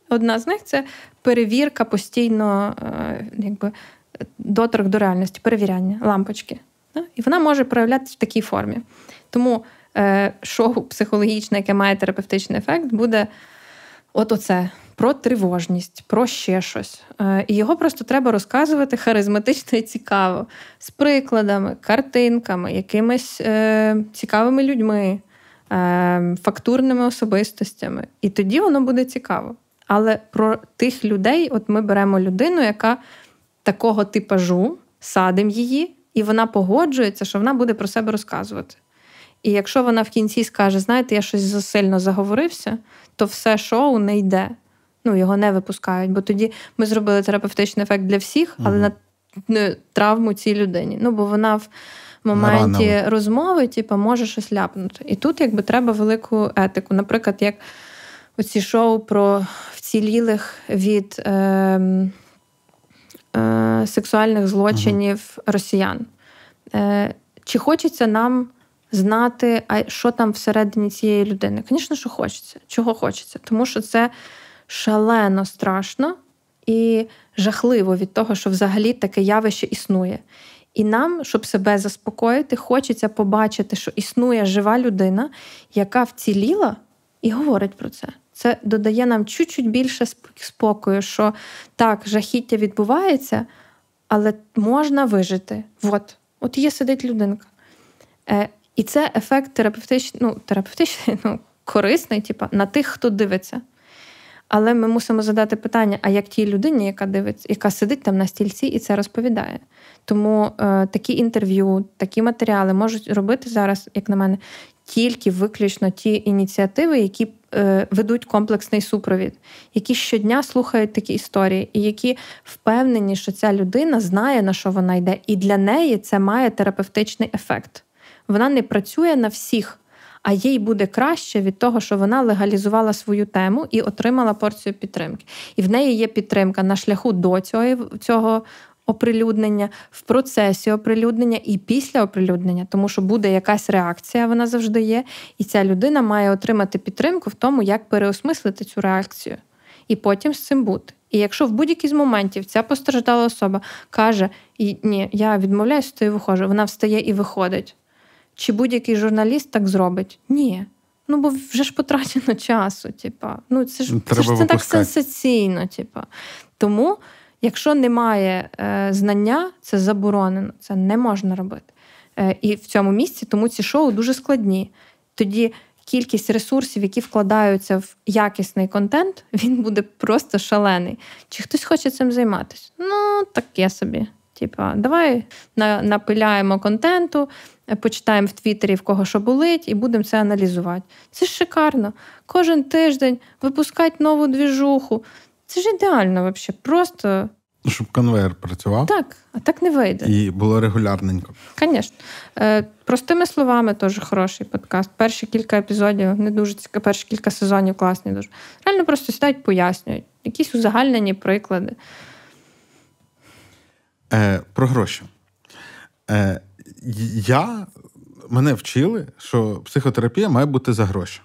Одна з них це перевірка постійно, е, якби доторк до реальності, перевіряння, лампочки. І вона може проявлятися в такій формі. Тому шоу психологічне, яке має терапевтичний ефект, буде от оце. Про тривожність, про ще щось. Е, і його просто треба розказувати харизматично і цікаво, з прикладами, картинками, якимись е, цікавими людьми, е, фактурними особистостями. І тоді воно буде цікаво. Але про тих людей, от ми беремо людину, яка такого типажу, садимо її, і вона погоджується, що вона буде про себе розказувати. І якщо вона в кінці скаже, знаєте, я щось засильно заговорився, то все шоу не йде. Ну, його не випускають. Бо тоді ми зробили терапевтичний ефект для всіх, але uh на травму цій людині. Ну, бо вона в моменті Рано. розмови, типу, може щось ляпнути. І тут якби треба велику етику. Наприклад, як оці шоу про вцілілих від е, е, сексуальних злочинів uh росіян. Е, Чи хочеться нам знати, а що там всередині цієї людини. Звісно, що хочеться. Чого хочеться? Тому що це шалено страшно і жахливо від того, що взагалі таке явище існує. І нам, щоб себе заспокоїти, хочеться побачити, що існує жива людина, яка вціліла і говорить про це. Це додає нам чуть-чуть більше спокою, що так, жахіття відбувається, але можна вижити. От, от є сидить людинка. Е, і це ефект терапевтичний, ну, терапевтичний, ну, корисний, типу, на тих, хто дивиться. Але ми мусимо задати питання: а як тій людині, яка дивиться, яка сидить там на стільці і це розповідає. Тому е, такі інтерв'ю, такі матеріали можуть робити зараз, як на мене, тільки виключно ті ініціативи, які е, ведуть комплексний супровід, які щодня слухають такі історії, і які впевнені, що ця людина знає, на що вона йде, і для неї це має терапевтичний ефект вона не працює на всіх, а їй буде краще від того, що вона легалізувала свою тему і отримала порцію підтримки. І в неї є підтримка на шляху до цього цього. Оприлюднення в процесі оприлюднення і після оприлюднення, тому що буде якась реакція, вона завжди є, і ця людина має отримати підтримку в тому, як переосмислити цю реакцію, і потім з цим бути. І якщо в будь-який з моментів ця постраждала особа каже: Ні, я відмовляюся, то і виходжу, вона встає і виходить. Чи будь-який журналіст так зробить? Ні. Ну, бо вже ж потрачено часу. Типа. Ну, Це ж це, ж, це так сенсаційно. Типа. Тому, якщо немає е, знання, це заборонено, це не можна робити. Е, І в цьому місці тому ці шоу дуже складні. Тоді кількість ресурсів, які вкладаються в якісний контент, він буде просто шалений. Чи хтось хоче цим займатися? Ну, таке собі. Типа, давай напиляємо контенту, почитаємо в Твіттері, в кого що болить, і будемо це аналізувати. Це ж шикарно. Кожен тиждень випускати нову двіжуху. Це ж ідеально, взагалі. Просто. Щоб конвейер працював. Так, а так не вийде. І було регулярненько. Звісно. Е, простими словами, теж хороший подкаст. Перші кілька епізодів не дуже цікаві, перші кілька сезонів класні дуже. Реально просто сідають, пояснюють. Якісь узагальнені приклади. Е, Про гроші. Е, Я мене вчили, що психотерапія має бути за гроші.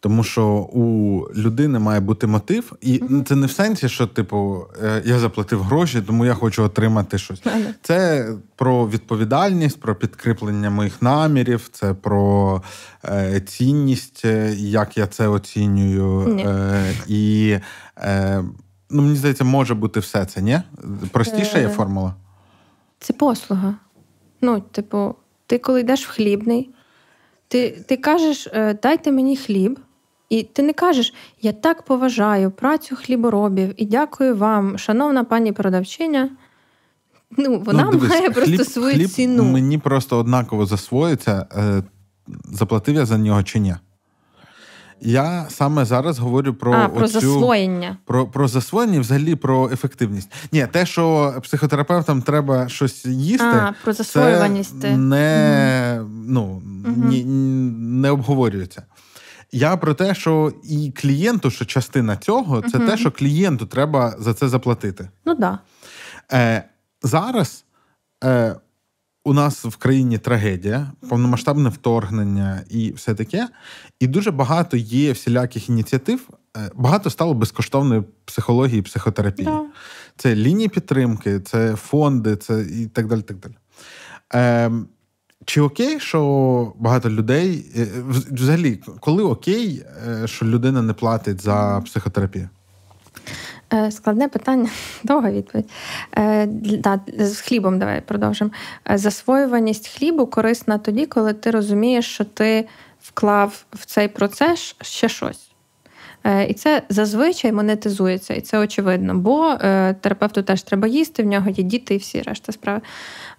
Тому що у людини має бути мотив, і це не в сенсі, що, типу, е, я заплатив гроші, тому я хочу отримати щось. Це про відповідальність, про підкріплення моїх намірів, це про е, цінність, е, як я це оцінюю. Е, І е, ну, мені здається, може бути все це, ні? Простіша є формула? Це послуга. Ну, типу, ти коли йдеш в хлібний, ти ти кажеш, «Е, дайте мені хліб, і ти не кажеш, я так поважаю працю хліборобів і дякую вам, шановна пані продавчиня. Ну, Вона ну, дивись, має хліб, просто свою хліб ціну. Мені просто однаково засвоїться, е, заплатив я за нього чи ні. Я саме зараз говорю про а, про оцю, засвоєння. Про про засвоєння і взагалі про ефективність. Ні, те, що психотерапевтам треба щось їсти, а, про засвоюваність. це не mm ну, угу. ні, не обговорюється. Я про те, що і клієнту, що частина цього, це uh те, що клієнту треба за це заплатити. Ну да. Е, Зараз е, у нас в країні трагедія, повномасштабне вторгнення і все таке. І дуже багато є всіляких ініціатив. Е, багато стало безкоштовної психології і психотерапії. Да. Це лінії підтримки, це фонди, це і так далі. так далі. Е, чи окей, що багато людей е, взагалі, коли окей, е, що людина не платить за психотерапію? Е, складне питання, довга відповідь. Да, З хлібом давай продовжимо. Засвоюваність хлібу корисна тоді, коли ти розумієш, що ти вклав в цей процес ще щось. І це зазвичай монетизується, і це очевидно, бо терапевту теж треба їсти, в нього є діти і всі решта справи.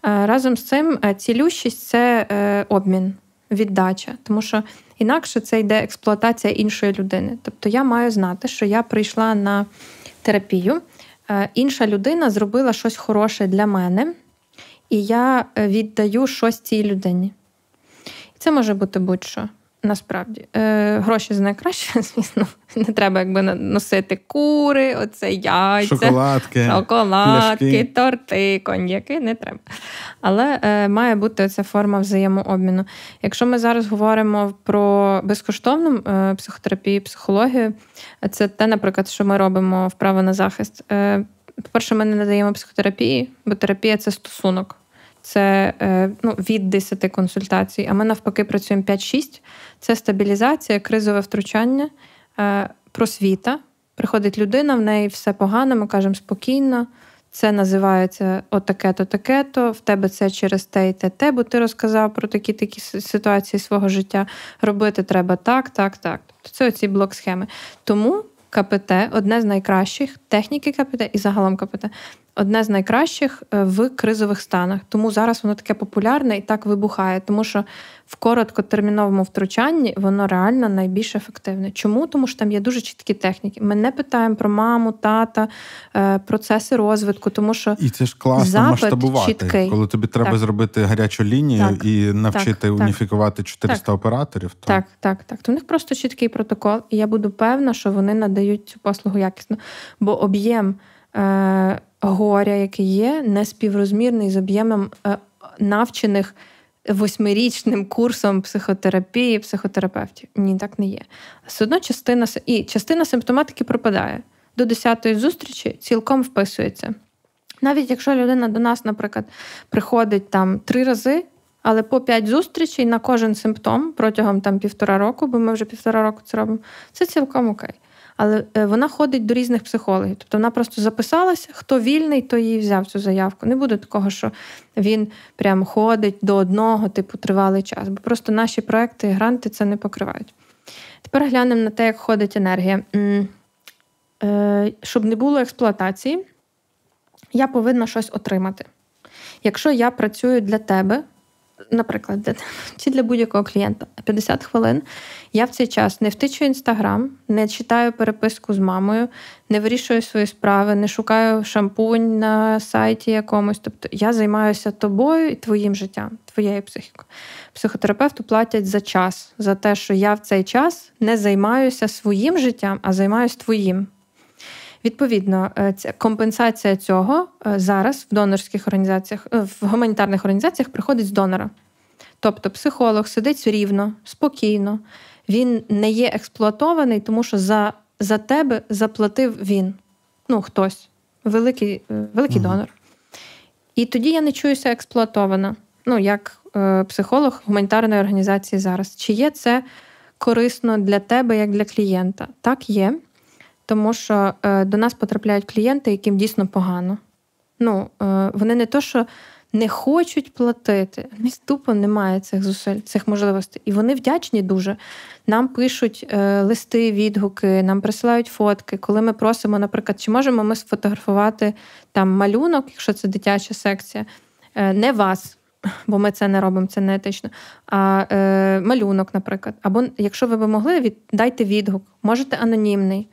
Е, разом з цим е, цілющість це е, обмін, віддача, тому що інакше це йде експлуатація іншої людини. Тобто я маю знати, що я прийшла на терапію, інша людина зробила щось хороше для мене, і я віддаю щось цій людині. І це може бути будь-що. Насправді, Е, гроші за найкраще, звісно, не треба якби носити кури, оце яйця, шоколадки, шоколадки, пляшки. торти, коньяки, не треба. Але е, має бути ця форма взаємообміну. Якщо ми зараз говоримо про безкоштовну е, психотерапію, психологію, це те, наприклад, що ми робимо вправо на захист. Е, По-перше, ми не надаємо психотерапії, бо терапія це стосунок це е, ну, від 10 консультацій. А ми навпаки працюємо 5-6. Це стабілізація, кризове втручання, е, просвіта. Приходить людина, в неї все погано, ми кажемо спокійно. Це називається отаке-то, таке-то, в тебе це через те і те, те, бо ти розказав про такі такі ситуації свого життя. Робити треба так, так, так. Тобто це оці блок схеми. Тому КПТ одне з найкращих техніки КПТ і загалом КПТ одне з найкращих е, в кризових станах. Тому зараз воно таке популярне і так вибухає, тому що в короткотерміновому втручанні воно реально найбільш ефективне. Чому? Тому що там є дуже чіткі техніки. Ми не питаємо про маму, тата, е, процеси розвитку, тому що і це ж класно масштабувати, чіткий. коли тобі треба так. зробити гарячу лінію так. і навчити так. уніфікувати 400 операторів. То... Так, так, так. То в них просто чіткий протокол, і я буду певна, що вони надають цю послугу якісно, бо об'єм. Е, горя, яке є, не співрозмірний з об'ємом е, навчених восьмирічним курсом психотерапії, психотерапевтів. Ні, так не є. Все одно частина і частина симптоматики пропадає. До 10-ї зустрічі цілком вписується. Навіть якщо людина до нас, наприклад, приходить там три рази, але по п'ять зустрічей на кожен симптом протягом там півтора року, бо ми вже півтора року це робимо, це цілком окей але е, вона ходить до різних психологів. Тобто вона просто записалася, хто вільний, то її взяв цю заявку. Не буде такого, що він прям ходить до одного, типу, тривалий час. Бо просто наші проекти і гранти це не покривають. Тепер глянемо на те, як ходить енергія. Е, щоб не було експлуатації, я повинна щось отримати. Якщо я працюю для тебе, наприклад, для чи для будь-якого клієнта 50 хвилин. Я в цей час не втичу інстаграм, не читаю переписку з мамою, не вирішую свої справи, не шукаю шампунь на сайті якомусь. Тобто я займаюся тобою і твоїм життям, твоєю психікою. Психотерапевту платять за час, за те, що я в цей час не займаюся своїм життям, а займаюся твоїм. Відповідно, е, компенсація цього е, зараз в донорських організаціях, е, в гуманітарних організаціях приходить з донора. Тобто психолог сидить рівно, спокійно, він не є експлуатований, тому що за за тебе заплатив він. Ну, хтось, великий великий mm донор. І тоді я не чуюся експлуатована, ну, як е, психолог гуманітарної організації зараз. Чи є це корисно для тебе, як для клієнта? Так, є тому що е, до нас потрапляють клієнти, яким дійсно погано. Ну, е, Вони не то, що не хочуть платити, в них тупо немає цих зусиль, цих можливостей. І вони вдячні дуже. Нам пишуть е, листи, відгуки, нам присилають фотки. Коли ми просимо, наприклад, чи можемо ми сфотографувати там малюнок, якщо це дитяча секція, не вас. бо ми це не робимо, це не етично. А е, малюнок, наприклад. Або якщо ви б могли, від, дайте відгук, можете анонімний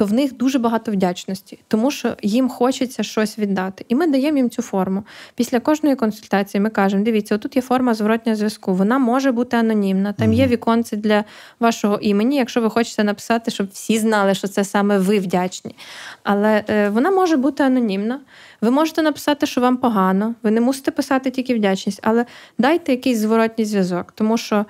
то в них дуже багато вдячності, тому що їм хочеться щось віддати. І ми даємо їм цю форму. Після кожної консультації ми кажемо: дивіться, отут є форма зворотнього зв'язку. Вона може бути анонімна. Там є віконці для вашого імені, якщо ви хочете написати, щоб всі знали, що це саме ви вдячні. Але е, вона може бути анонімна. Ви можете написати, що вам погано, ви не мусите писати тільки вдячність, але дайте якийсь зворотній зв'язок, тому що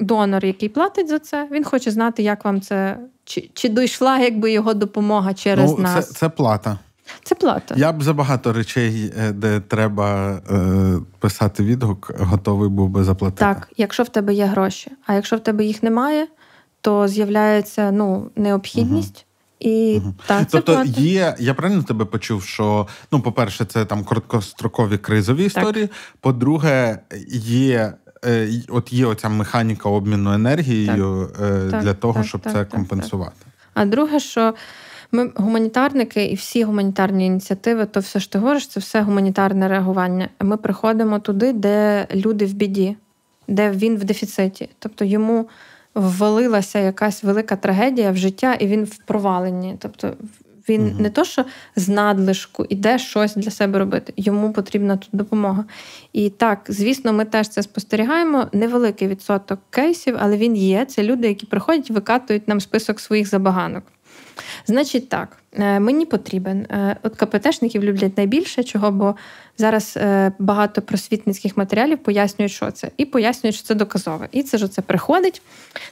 донор, який платить за це, він хоче знати, як вам це чи чи дійшла якби його допомога через ну, нас. Це, це плата. Це плата. Я б за багато речей, е, де треба е, писати відгук, готовий був би заплатити. Так, якщо в тебе є гроші. А якщо в тебе їх немає, то з'являється ну, необхідність. Угу. І угу. так, це тобто плата. є, я правильно тебе почув, що ну, по-перше, це там короткострокові кризові історії. Так. По-друге, є от є оця механіка обміну енергією так, е, для так, того, так, щоб це компенсувати. А друге, що ми гуманітарники і всі гуманітарні ініціативи, то все ж ти говориш, це все гуманітарне реагування. Ми приходимо туди, де люди в біді, де він в дефіциті. Тобто йому ввалилася якась велика трагедія в життя, і він в проваленні. Тобто він угу. не то, що з надлишку іде щось для себе робити. Йому потрібна тут допомога. І так, звісно, ми теж це спостерігаємо. Невеликий відсоток кейсів, але він є. Це люди, які приходять, викатують нам список своїх забаганок. Значить, так, е, мені потрібен. Е, от КПТшників люблять найбільше, чого, бо зараз е, багато просвітницьких матеріалів пояснюють, що це, і пояснюють, що це доказове. І це ж оце приходить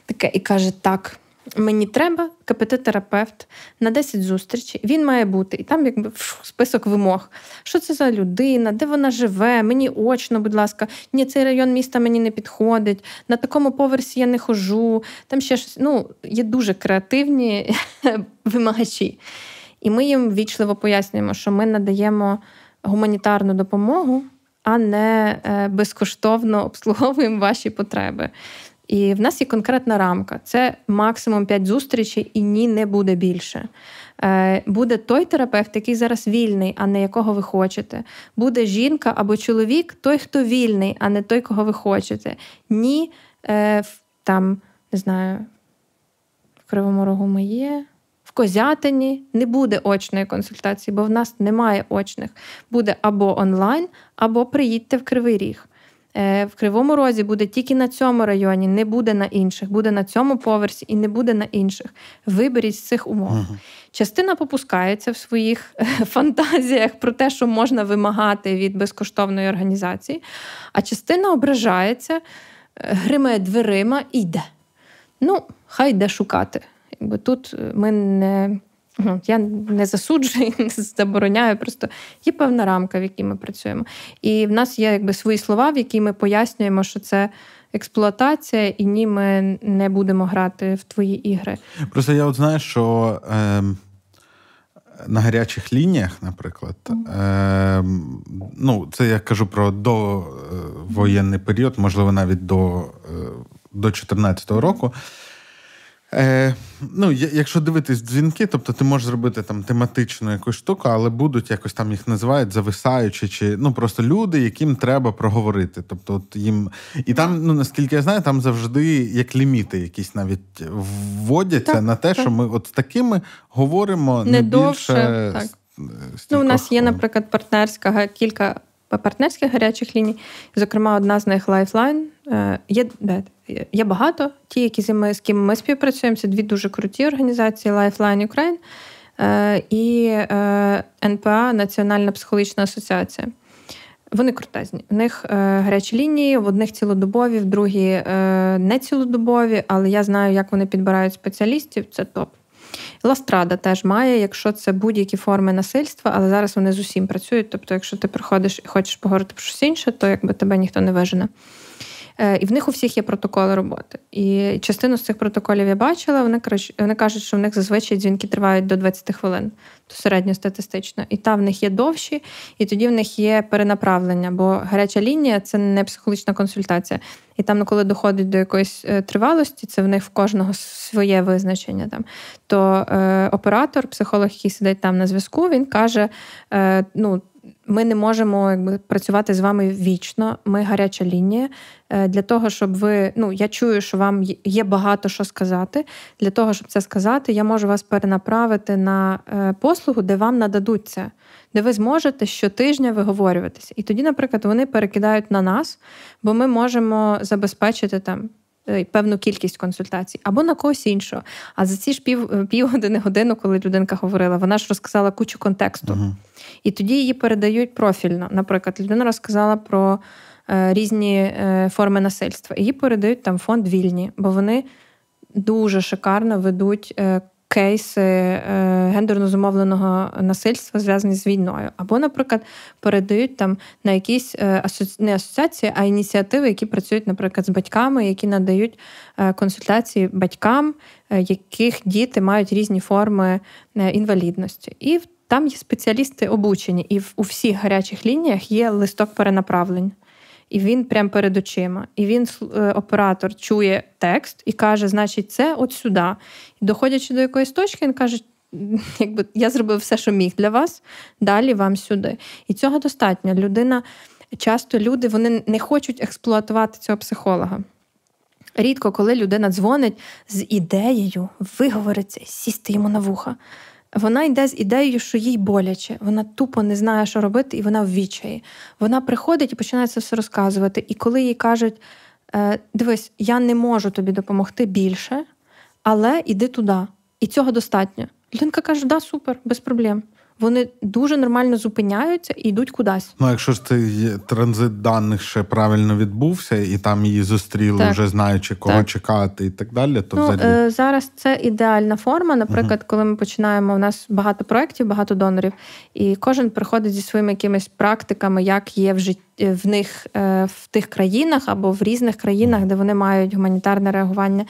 таке і каже: так, Мені треба КПТ-терапевт на 10 зустрічей. Він має бути. І там якби список вимог. Що це за людина, де вона живе? Мені очно, будь ласка, ні, цей район міста мені не підходить. На такому поверсі я не хожу. Там ще щось ну, є дуже креативні вимагачі. І ми їм вічливо пояснюємо, що ми надаємо гуманітарну допомогу, а не е, безкоштовно обслуговуємо ваші потреби. І в нас є конкретна рамка: це максимум 5 зустрічей, і ні, не буде більше. Е, буде той терапевт, який зараз вільний, а не якого ви хочете. Буде жінка або чоловік, той, хто вільний, а не той, кого ви хочете. Ні, е, там, не знаю, в Кривому Рогу ми є. В Козятині не буде очної консультації, бо в нас немає очних. Буде або онлайн, або приїдьте в Кривий Ріг. Е, в Кривому Розі буде тільки на цьому районі, не буде на інших, буде на цьому поверсі і не буде на інших. Виберіть з цих умов. uh Частина попускається в своїх е, фантазіях про те, що можна вимагати від безкоштовної організації, а частина ображається, е, гримає дверима і йде. Ну, хай йде шукати. Якби Тут ми не я не засуджую, не забороняю. Просто є певна рамка, в якій ми працюємо. І в нас є якби свої слова, в які ми пояснюємо, що це. Експлуатація, і ні, ми не будемо грати в твої ігри. Просто я от знаю, що е, на гарячих лініях, наприклад, е, ну, це я кажу про довоєнний період, можливо, навіть до до 2014 року. Е, Ну, Якщо дивитись дзвінки, тобто ти можеш зробити там тематичну якусь штуку, але будуть якось там їх називають зависаючи, чи ну просто люди, яким треба проговорити. Тобто, от їм і там, ну наскільки я знаю, там завжди як ліміти якісь навіть вводяться так, на те, так. що ми от з такими говоримо не, не довше. Більше так. Ну, У нас є, наприклад, партнерська кілька партнерських гарячих ліній. Зокрема, одна з них Lifeline. Е, є є багато. Ті, які ми, з ким ми співпрацюємо, це дві дуже круті організації Lifeline Ukraine е, і е, НПА Національна психологічна асоціація. Вони крутезні. У них гарячі лінії, в одних цілодобові, в другі не цілодобові, але я знаю, як вони підбирають спеціалістів. Це топ. Ластрада теж має, якщо це будь-які форми насильства, але зараз вони з усім працюють. Тобто, якщо ти приходиш і хочеш поговорити про щось інше, то якби тебе ніхто не вижене. Е, і в них у всіх є протоколи роботи. І частину з цих протоколів я бачила. Вони вони кажуть, що в них зазвичай дзвінки тривають до 20 хвилин, то середньостатистично. І там в них є довші, і тоді в них є перенаправлення, бо гаряча лінія це не психологічна консультація. І там, коли доходить до якоїсь е, тривалості, це в них в кожного своє визначення. Там то е, оператор, психолог, який сидить там на зв'язку, він каже: е, ну ми не можемо якби працювати з вами вічно. Ми гаряча лінія. Е, для того, щоб ви. Ну, я чую, що вам є багато що сказати. Для того, щоб це сказати, я можу вас перенаправити на е, послугу, де вам нададуть це, де ви зможете щотижня виговорюватися. І тоді, наприклад, вони перекидають на нас, бо ми можемо забезпечити там. Е, певну кількість консультацій або на когось іншого. А за ці ж пів півгодини годину, коли людинка говорила, вона ж розказала кучу контексту. Uh-huh. І тоді її передають профільно. Наприклад, людина розказала про е, різні е, форми насильства. Її передають там фонд вільні, бо вони дуже шикарно ведуть. Е, кейси гендерно зумовленого насильства зв'язані з війною, або, наприклад, передають там на якісь не асоціації, а ініціативи, які працюють, наприклад, з батьками, які надають консультації батькам, яких діти мають різні форми інвалідності. І там є спеціалісти обучені, і у всіх гарячих лініях є листок перенаправлень. І він прямо перед очима. І він, е, оператор, чує текст і каже, значить, це от сюди. І доходячи до якоїсь точки, він каже, якби я зробив все, що міг для вас, далі вам сюди. І цього достатньо. Людина, часто люди вони не хочуть експлуатувати цього психолога. Рідко, коли людина дзвонить з ідеєю виговориться, сісти йому на вуха. Вона йде з ідеєю, що їй боляче, вона тупо не знає, що робити, і вона в відчаї. Вона приходить і починає це все розказувати. І коли їй кажуть: «Е, дивись, я не можу тобі допомогти більше, але іди туди. І цього достатньо. Людинка каже, да, супер, без проблем вони дуже нормально зупиняються і йдуть кудись. Ну, якщо ж цей транзит даних ще правильно відбувся, і там її зустріли, так. вже знаючи кого так. чекати і так далі, то ну, взагалі... Е, зараз це ідеальна форма. Наприклад, uh коли ми починаємо, у нас багато проєктів, багато донорів, і кожен приходить зі своїми якимись практиками, як є в житті. В них е, в тих країнах або в різних країнах, де вони мають гуманітарне реагування.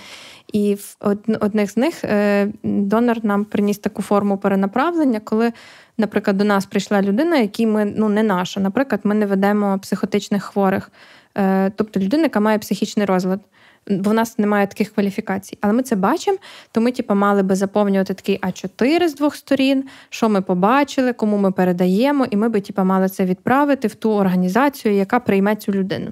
І в одних з них е, донор нам приніс таку форму перенаправлення, коли, наприклад, до нас прийшла людина, якій ми ну не наша. Наприклад, ми не ведемо психотичних хворих, е, тобто людина, яка має психічний розлад. Бо в нас немає таких кваліфікацій. Але ми це бачимо, то ми типу, мали би заповнювати такий А4 з двох сторін, що ми побачили, кому ми передаємо, і ми би типу, мали це відправити в ту організацію, яка прийме цю людину.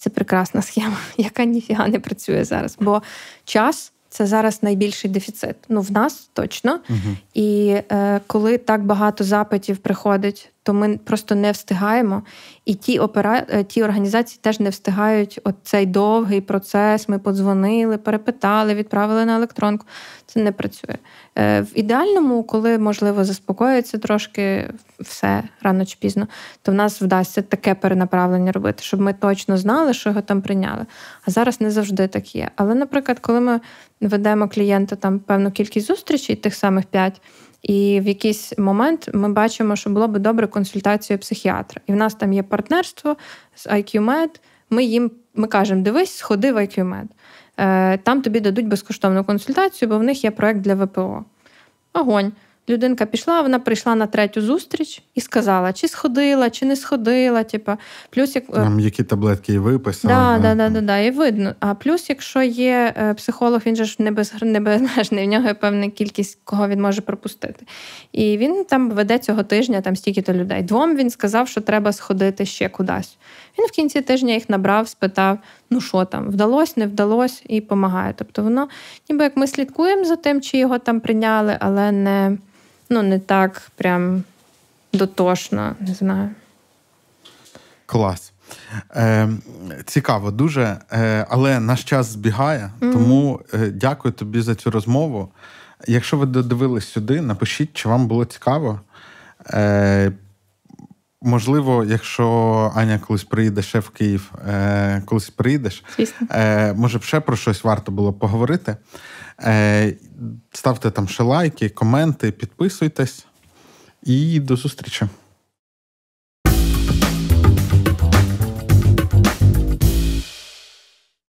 Це прекрасна схема, яка ніфіга не працює зараз. Бо час це зараз найбільший дефіцит. Ну, в нас точно. Угу. І е, коли так багато запитів приходить, то ми просто не встигаємо. І ті опера... Е, ті організації теж не встигають от цей довгий процес. Ми подзвонили, перепитали, відправили на електронку. Це не працює. Е, в ідеальному, коли можливо заспокоїться трошки все рано чи пізно, то в нас вдасться таке перенаправлення робити, щоб ми точно знали, що його там прийняли. А зараз не завжди так є. Але, наприклад, коли ми ведемо клієнта там певну кількість зустрічей, тих самих п'ять. І в якийсь момент ми бачимо, що було би добре консультацію психіатра. І в нас там є партнерство з IQ-Med, Ми їм ми кажемо: дивись, сходи в IQ-Med. Е, там тобі дадуть безкоштовну консультацію, бо в них є проект для ВПО. Огонь. Людинка пішла, вона прийшла на третю зустріч і сказала, чи сходила, чи не сходила. Типу. Плюс як Там е, які таблетки і виписали. Да, да, да, да, да, і видно. А плюс, якщо є е, психолог, він же ж не без не безмежний, в нього є певна кількість, кого він може пропустити. І він там веде цього тижня там стільки-то людей. Двом він сказав, що треба сходити ще кудись. Він в кінці тижня їх набрав, спитав: ну що там, вдалося, не вдалося, і допомагає. Тобто воно, ніби як ми слідкуємо за тим, чи його там прийняли, але не ну, не так прям дотошно, не знаю. Клас. Е, Цікаво дуже, е, але наш час збігає, mm-hmm. тому е, дякую тобі за цю розмову. Якщо ви додивились сюди, напишіть, чи вам було цікаво. Е, Можливо, якщо Аня колись приїде ще в Київ, е, колись приїдеш, е, може б ще про щось варто було поговорити. Е, Ставте там ще лайки, коменти, підписуйтесь і до зустрічі.